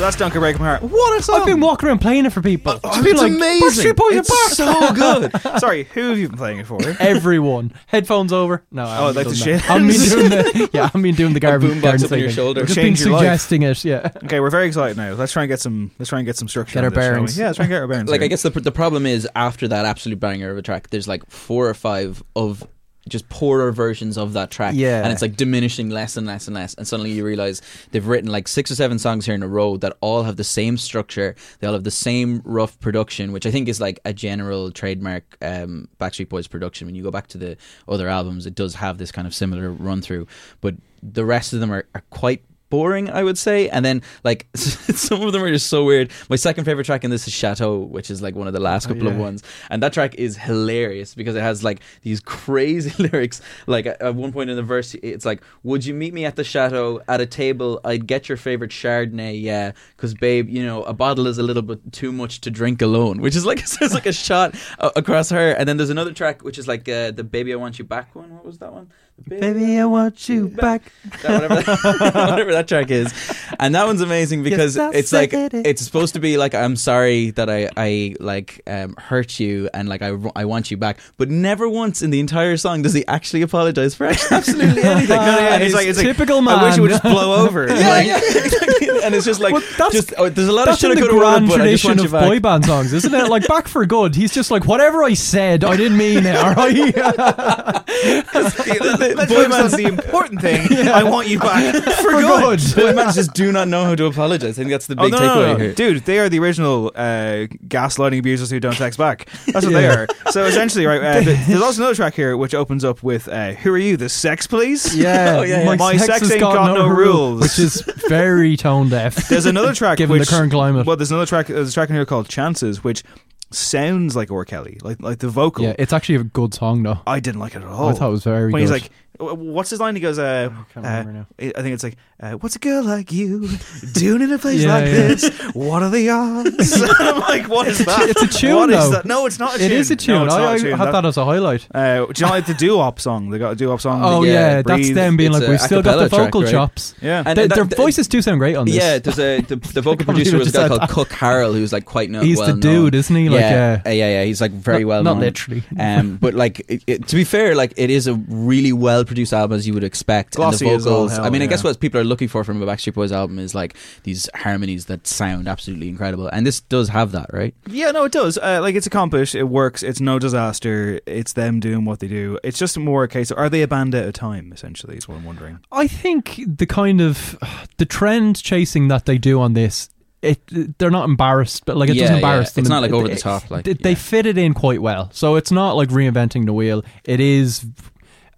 that's Don't Go Break My Heart. What a song! I've been walking around playing it for people. Oh, Be it's like, amazing. Backstreet Boys It's back. so good. Sorry, who have you been playing it for? Everyone, headphones over. No, I Oh, haven't like done the shit. I mean doing the yeah, I mean doing the garbage. boombox garden up on your shoulder. I've Just been Change your life. suggesting it. Yeah. Okay, we're very excited now. Let's try and get some. Let's try and get some structure. Get our this, bearings. Yeah, let's try and get our bearings. like I guess the the problem is after that absolute banger of a track, there's like four or five of just poorer versions of that track, Yeah. and it's like diminishing less and less and less, and suddenly you realize they've written like six or seven songs here in a row that all have the same structure, they all have the same rough production, which I think is like a general trademark um, Backstreet Boys production. When you go back to the other albums, it does have this kind of similar run through, but the rest of them are, are quite boring, I would say. And then like some of them are just so weird. My second favorite track in this is Chateau, which is like one of the last Oh, couple of ones, and that track is hilarious because it has like these crazy lyrics. Like at one point in the verse, it's like, "Would you meet me at the chateau at a table? I'd get your favorite Chardonnay, yeah, because babe, you know, a bottle is a little bit too much to drink alone." Which is like it's like a shot across her. And then there's another track which is like uh, the "Baby I Want You Back" one. What was that one? Baby, I want you back. that, whatever, that, whatever that track is, and that one's amazing because Yes, it's like it. it's supposed to be like I'm sorry that I I like um, hurt you and like I, I want you back, but never once in the entire song does he actually apologize for absolutely anything. No, no, yeah, And it's like it's like, typical I wish it would just blow over. yeah, Like, yeah, exactly. and it's just like Well, that's- just oh, there's a lot of shit in the grand tradition of boy band songs, isn't it? Like Back for Good, he's just like whatever I said, I didn't mean it. All right, Let's focus on the important thing. I want you back for, good. Boy bands just do not know how to apologize. I think that's the Oh, big no, no, takeaway no, no. here. Dude, they are the original uh, gaslighting abusers who don't text back. That's what they are. So essentially, right, uh, there's also another track here which opens up with uh, Who are you, the sex police? yeah, Oh, yeah, yeah. My sex has ain't got no rules. which is very tone deaf. There's another track given which, the current climate. Well, there's another track. There's a track in here called Chances, which sounds like R. Kelly, like like the vocal. yeah, it's actually a good song though. I didn't like it at all. I thought it was very when good. he's like, w- what's his line? He goes, uh, can't uh, now. I think it's like, uh, what's a girl like you doing in a place Yeah, like yeah. this? What are the odds? I'm like, what is that? it's a tune, What is though. that? No, it's not a tune. It is a tune. No, it's I, not a I tune. had that as a highlight. Uh, do you know like the doo-wop song? They got a doo-wop song. Oh Yeah, yeah, that's them being it's like, "We've still got the acapella track, vocal right? chops. Yeah. And Their- that- their that- voices do sound great on this. Yeah, there's a the, the vocal can't producer was a guy called. Kuk Harrell, who's like quite no, He's the dude, isn't he? Like, yeah, uh, uh, yeah, yeah. He's like very not- well not literally. um, but like it, it, to be fair, like it is a really well produced album as you would expect. Glossy and the vocals. hell, I mean, I guess what people are looking for from a Backstreet Boys album is like these harmonies that sound absolutely incredible, and this does have that, right? Yeah, no, it does. Uh, like it's accomplished. It works. It's no disaster. It's them doing what they do. It's just more a case of are they a band at a time? Essentially, is what I'm wondering. I think the kind of the trend chasing that they do on this, it they're not embarrassed, but like it Yeah, doesn't yeah. embarrass them. It's not, like, It- over the top, like, they, they fit it in quite well. So it's not like reinventing the wheel. It is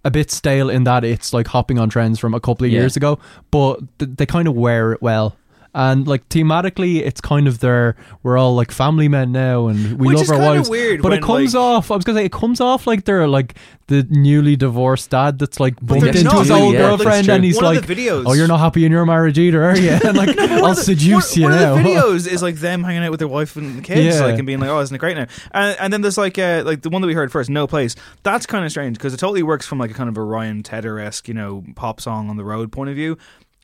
a bit stale in that it's like hopping on trends from a couple of Yeah. years ago, but th- they kind of wear it well. And like thematically, it's kind of their we're all like family men now, and we Which love is our wives. weird but it comes like- off. I was gonna say it comes off like they're like the newly divorced dad that's like bumped into not. his old Yeah, girlfriend, and he's One like, videos- "Oh, you're not happy in your marriage either, are you?" And like, I'll seduce one, you one now. of the videos is like them hanging out with their wife and kids, Yeah. like and being like, "Oh, isn't it great now?" And, and then there's like, uh, like the one that we heard first, "No Place." That's kind of strange because it totally works from like a kind of a Ryan Tedder esque, you know, pop song on the road point of view,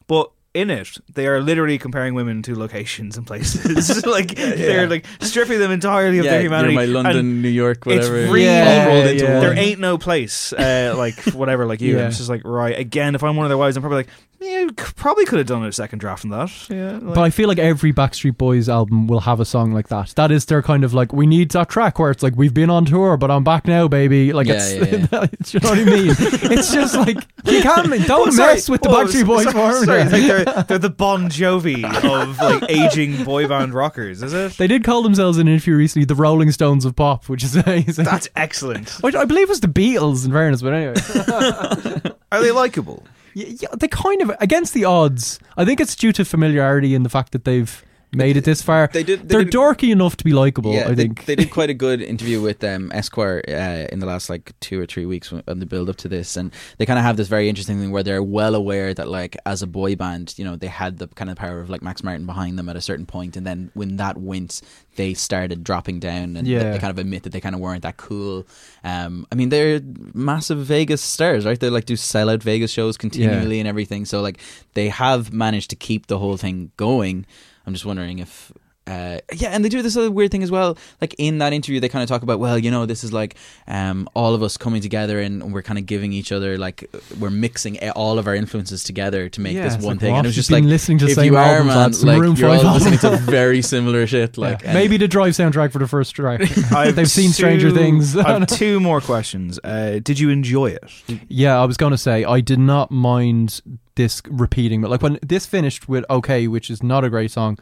but. In it, they are literally comparing women to locations and places. like they're like stripping them entirely of yeah, their humanity. You're my London, And New York, whatever. It's really Yeah, all rolled into yeah. one. there ain't no place uh, like whatever like you. Yeah. And it's just like right again. If I'm one of their wives, I'm probably like, yeah, you c- probably could have done a second draft on that. Yeah, like- But I feel like every Backstreet Boys album will have a song like that. That is their kind of like we need that track where it's like we've been on tour, but I'm back now, baby. Like Yeah, it's, yeah, you know what I mean? it's just like you can't don't Oh, sorry. mess with the Whoa, Backstreet Boys sorry, formula. sorry, it's like they're, they're the Bon Jovi of like aging boy band rockers, is it? They did call themselves in an interview recently the Rolling Stones of pop, which is amazing. That's excellent. Which I believe was the Beatles, in fairness, but anyway. Are they likable? yeah, yeah, they kind of against the odds. I think it's due to familiarity and the fact that they've made it this far. They did- they They're did- dorky enough to be likable. Yeah, I think they did quite a good interview with um, Esquire uh, in the last like two or three weeks on the build up to this, and they kind of have this very interesting thing where they're well aware that like as a boy band, you know, they had the kind of power of like Max Martin behind them at a certain point, and then when that went, they started dropping down, and they, Yeah. they kind of admit that they kind of weren't that cool. Um, I mean, they're massive Vegas stars, right? They like do sell out Vegas shows continually and everything, so like they have managed to keep the whole thing going. I'm just wondering if. Uh, yeah, and they do this other weird thing as well. Like in that interview, they kind of talk about, well, you know, this is like um, all of us coming together, and we're kind of giving each other like we're mixing all of our influences together to make Yeah, this one like, thing. what? And it was just like listening to the if same you are man, some like Maroon you're all 5 listening to very similar shit. Like and- Maybe the Drive soundtrack for the first track. I've They've seen Stranger Things. I have two more questions. Uh, did you enjoy it? Yeah, I was going to say I did not mind this repeating, but like when this finished with "Okay," which is not a great song,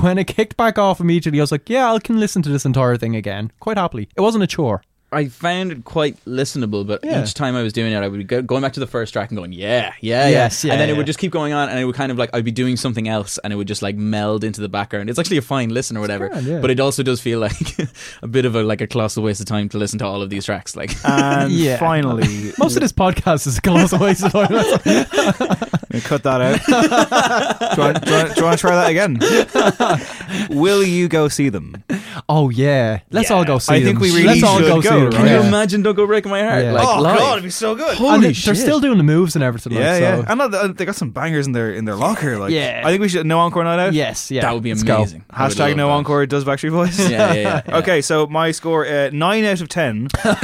when it kicked back off immediately, I was like, "Yeah, I can listen to this entire thing again quite happily." It wasn't a chore. I found it quite listenable, but Yeah. each time I was doing it, I would be go, going back to the first track and going, yeah, yeah, Yes, yeah. yeah, and then it would just keep going on, and it would kind of like, I'd be doing something else, and it would just like meld into the background. It's actually a fine listen or whatever, grand, yeah. but it also does feel like a bit of a like a colossal waste of time to listen to all of these tracks. Like, And Yeah. finally, Most of this podcast is a colossal waste of time. I'm gonna cut that out. do, you want, do, you want, do you want to try that again? Will you go see them? oh yeah, let's all go see I them. think we really let's all should go, go, see them. right? can you imagine "Don't Go Breaking My Heart"? Yeah. Like, oh live? god, it'd be so good. Holy and they- shit! they're still doing the moves and everything. yeah, like, yeah. so. I know they got some bangers in their in their locker. Like, Yeah. I think we should no encore night out. Yes, yeah, that would be amazing. Would Hashtag no that. encore does Backstreet Boys. Yeah, yeah, yeah, yeah. Okay, so my score uh, nine out of ten for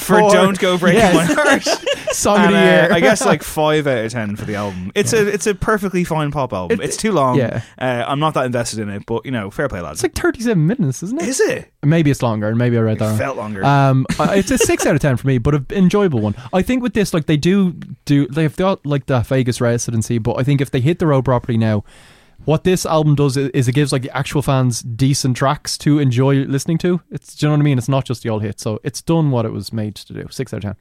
For- "Don't Go Breaking yes. My Heart." Song And, of the uh, year. I guess like five out of ten for the album. It's a it's a perfectly fine pop album. It- it's too long. yeah. uh, I'm not that invested in it, but you know, fair play, lads. it's like 37 minutes, isn't it? Is it? Maybe it's longer, and maybe I read that. wrong. Felt longer. Um, it's a six out of ten for me, but an enjoyable one. I think with this, like they do do they've got like the Vegas residency, but I think if they hit the road properly now, what this album does is it gives like the actual fans decent tracks to enjoy listening to. It's do you know what I mean? It's not just the old hits, so it's done what it was made to do. Six out of ten.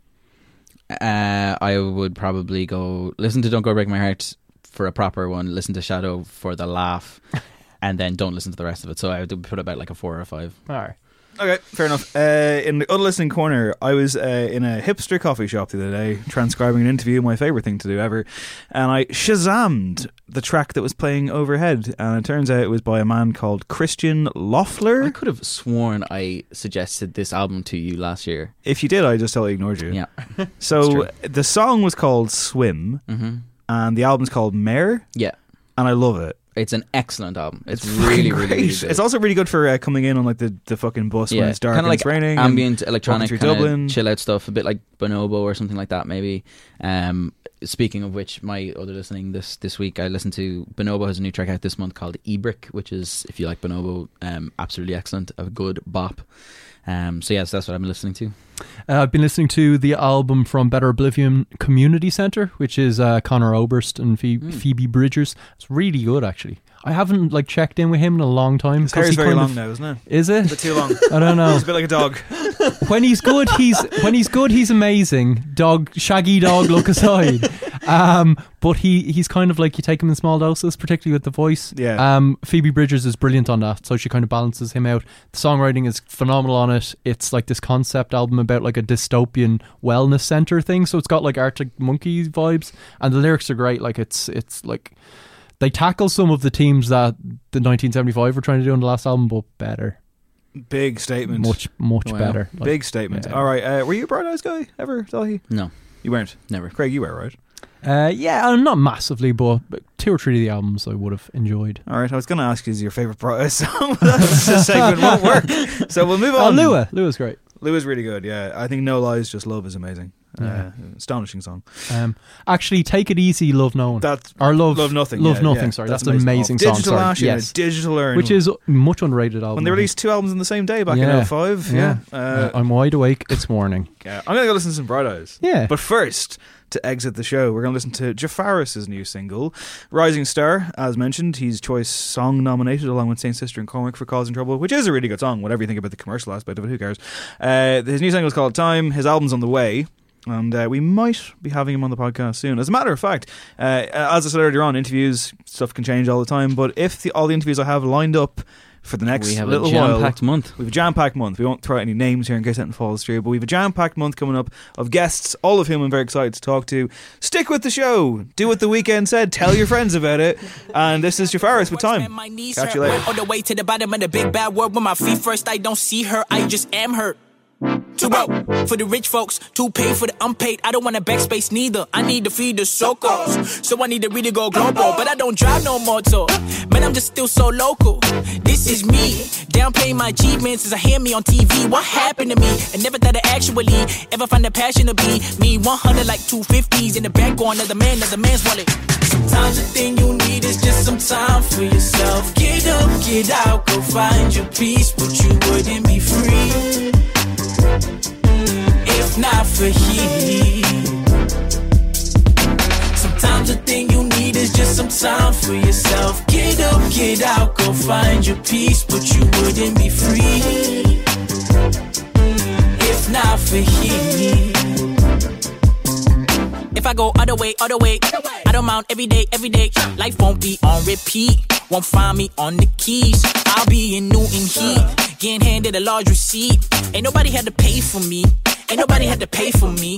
Uh, I would probably go listen to "Don't Go Break My Heart" for a proper one. Listen to "Chateau" for the laugh, and then don't listen to the rest of it. So I would put about like a four or a five. All right. Okay, fair enough. Uh, in the other listening corner, I was uh, in a hipster coffee shop the other day, transcribing an interview, my favorite thing to do ever, and I shazammed the track that was playing overhead, and it turns out it was by a man called Christian Loeffler. I could have sworn I suggested this album to you last year. If you did, I just totally ignored you. Yeah. So the song was called Swim, hmm and the album's called Mare, Yeah. and I love it. It's an excellent album. It's, fucking really, great. really, really good. It's also really good for uh, coming in on like the, the fucking bus when it's dark kind and of it's like raining. ambient electronic, Dublin. chill out stuff, a bit like Bonobo or something like that, maybe. Um, speaking of which, my other listening this this week, I listened to Bonobo has a new track out this month called Ibrik, which is, if you like Bonobo, um, absolutely excellent, a good bop. Um, so yes, that's what I've been listening to. Uh, I've been listening to the album from Better Oblivion Community Center, which is uh, Conor Oberst and Phoe- Hmm. Phoebe Bridgers. It's really good, actually. I haven't like checked in with him in a long time. His 'cause hair's he very long of- now, isn't it? Is it? A bit too long. I don't know. It's a bit like a dog. when he's good, he's when he's good, he's amazing. Dog, shaggy dog look aside. Um, but he he's kind of like you take him in small doses, particularly with the voice. Yeah. Um, Phoebe Bridgers is brilliant on that, so she kind of balances him out. The songwriting is phenomenal on it. It's like this concept album about like a dystopian wellness center thing. So it's got like Arctic Monkey vibes, and the lyrics are great. Like it's it's like they tackle some of the themes that the 1975 were trying to do on the last album, but better, Big statement. much much Wow. better. Like, Big statement. yeah. All right. Uh, were you a Bright Eyes guy ever, Daithí? No, You weren't. never. Craig, you were, right? Uh, yeah, uh, not massively, but but two or three of the albums I would have enjoyed. All right. I was going to ask you, is your favorite Bright Eyes song? That's the segment won't work. So we'll move on. Oh, on. Lua, Lua's great. Lua's really good. Yeah. I think No Lies, Just Love is amazing. Yeah. Uh, astonishing song. Um, actually, take it easy, love no one. That's or love, Love Nothing. love yeah, nothing. yeah. sorry, that's, an amazing Oh, song. Digital sorry. Ash, yes, Digital Urn. which is a much underrated album. when they released two albums in the same day back in 05. Yeah. Uh, I'm wide awake. It's morning. yeah. I'm going to go listen to some Bright Eyes. Yeah. But first, to exit the show, we're going to listen to Jafaris' new single, Rising Star. As mentioned, he's Choice Song nominated along with Saint Sister and Cormac for Causing Trouble, which is a really good song, whatever you think about the commercial aspect of it, who cares? Uh, his new single is called Time. His album's on the way. And uh, we might be having him on the podcast soon. As a matter of fact, uh, as I said earlier on, interviews stuff can change all the time. But if the, all the interviews I have lined up for the next we have a little while, jam-packed month. we have a jam packed month. We won't throw out any names here in case anything falls through, but we have a jam packed month coming up of guests, all of whom I'm very excited to talk to. Stick with the show. Do what the Weeknd said. Tell your friends about it. And this is Jafaris with time. My knees Catch you later. On the way to the bottom of the big bad world, when my feet first, I don't see her, I just am hurt. Too broke for the rich folks, too paid for the unpaid. I don't want a backspace neither. I need to feed the socos, so I need to really go global. But I don't drive no motor, man. I'm just still so local. This is me, downplaying my achievements as I hear me on TV. What happened to me? I never thought I actually ever find a passion to be me. 100 like 250s in the bank on another man, another man's wallet. Sometimes the thing you need is just some time for yourself. Get up, get out, go find your peace, but you wouldn't be free if not for he. Sometimes the thing you need is just some time for yourself. Get up, get out, go find your peace, but you wouldn't be free if not for he. If I go other way, other way, I don't mind every day, every day. Life won't be on repeat. Won't find me on the keys. I'll be in Newton Heat, getting handed a large receipt. Ain't nobody had to pay for me. Ain't nobody had to pay for me.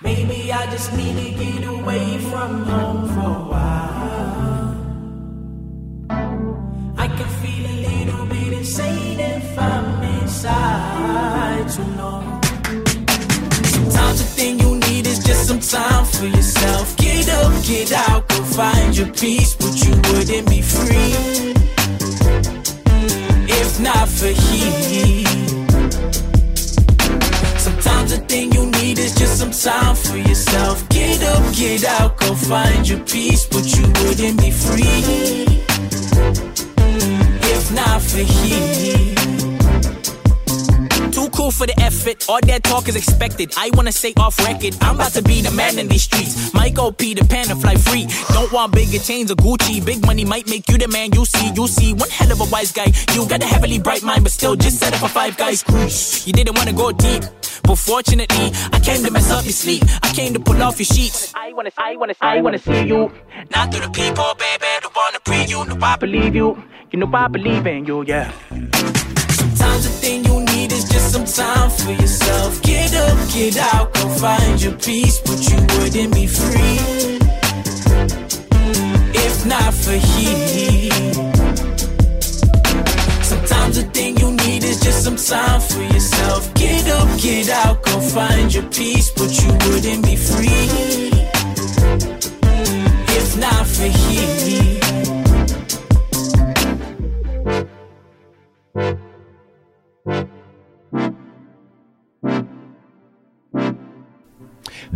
Maybe I just need to get away from home for a while. I can feel a little bit insane if I'm inside too long. Sometimes the thing you just some time for yourself. Get up, get out, go find your peace, but you wouldn't be free if not for he. Sometimes the thing you need is just some time for yourself. Get up, get out, go find your peace, but you wouldn't be free if not for he. Too cool for the effort, all that talk is expected. I wanna say off record, I'm about to be the man in these streets. Might go the Pan and fly free. Don't want bigger chains or Gucci. Big money might make you the man you see. You see, one hell of a wise guy. You got a heavily bright mind, but still just set up for five guys. You didn't wanna go deep. But fortunately, I came to mess up your sleep. I came to pull off your sheets. I wanna, I wanna, I wanna see you. Not through the people, baby. Don't wanna pre you. No, I believe you. You know I believe in you, yeah. Sometimes the thing you just some time for yourself. Get up, get out, go find your peace, but you wouldn't be free if not for he. Sometimes the thing you need is just some time for yourself. Get up, get out, go find your peace, but you wouldn't be free if not for he.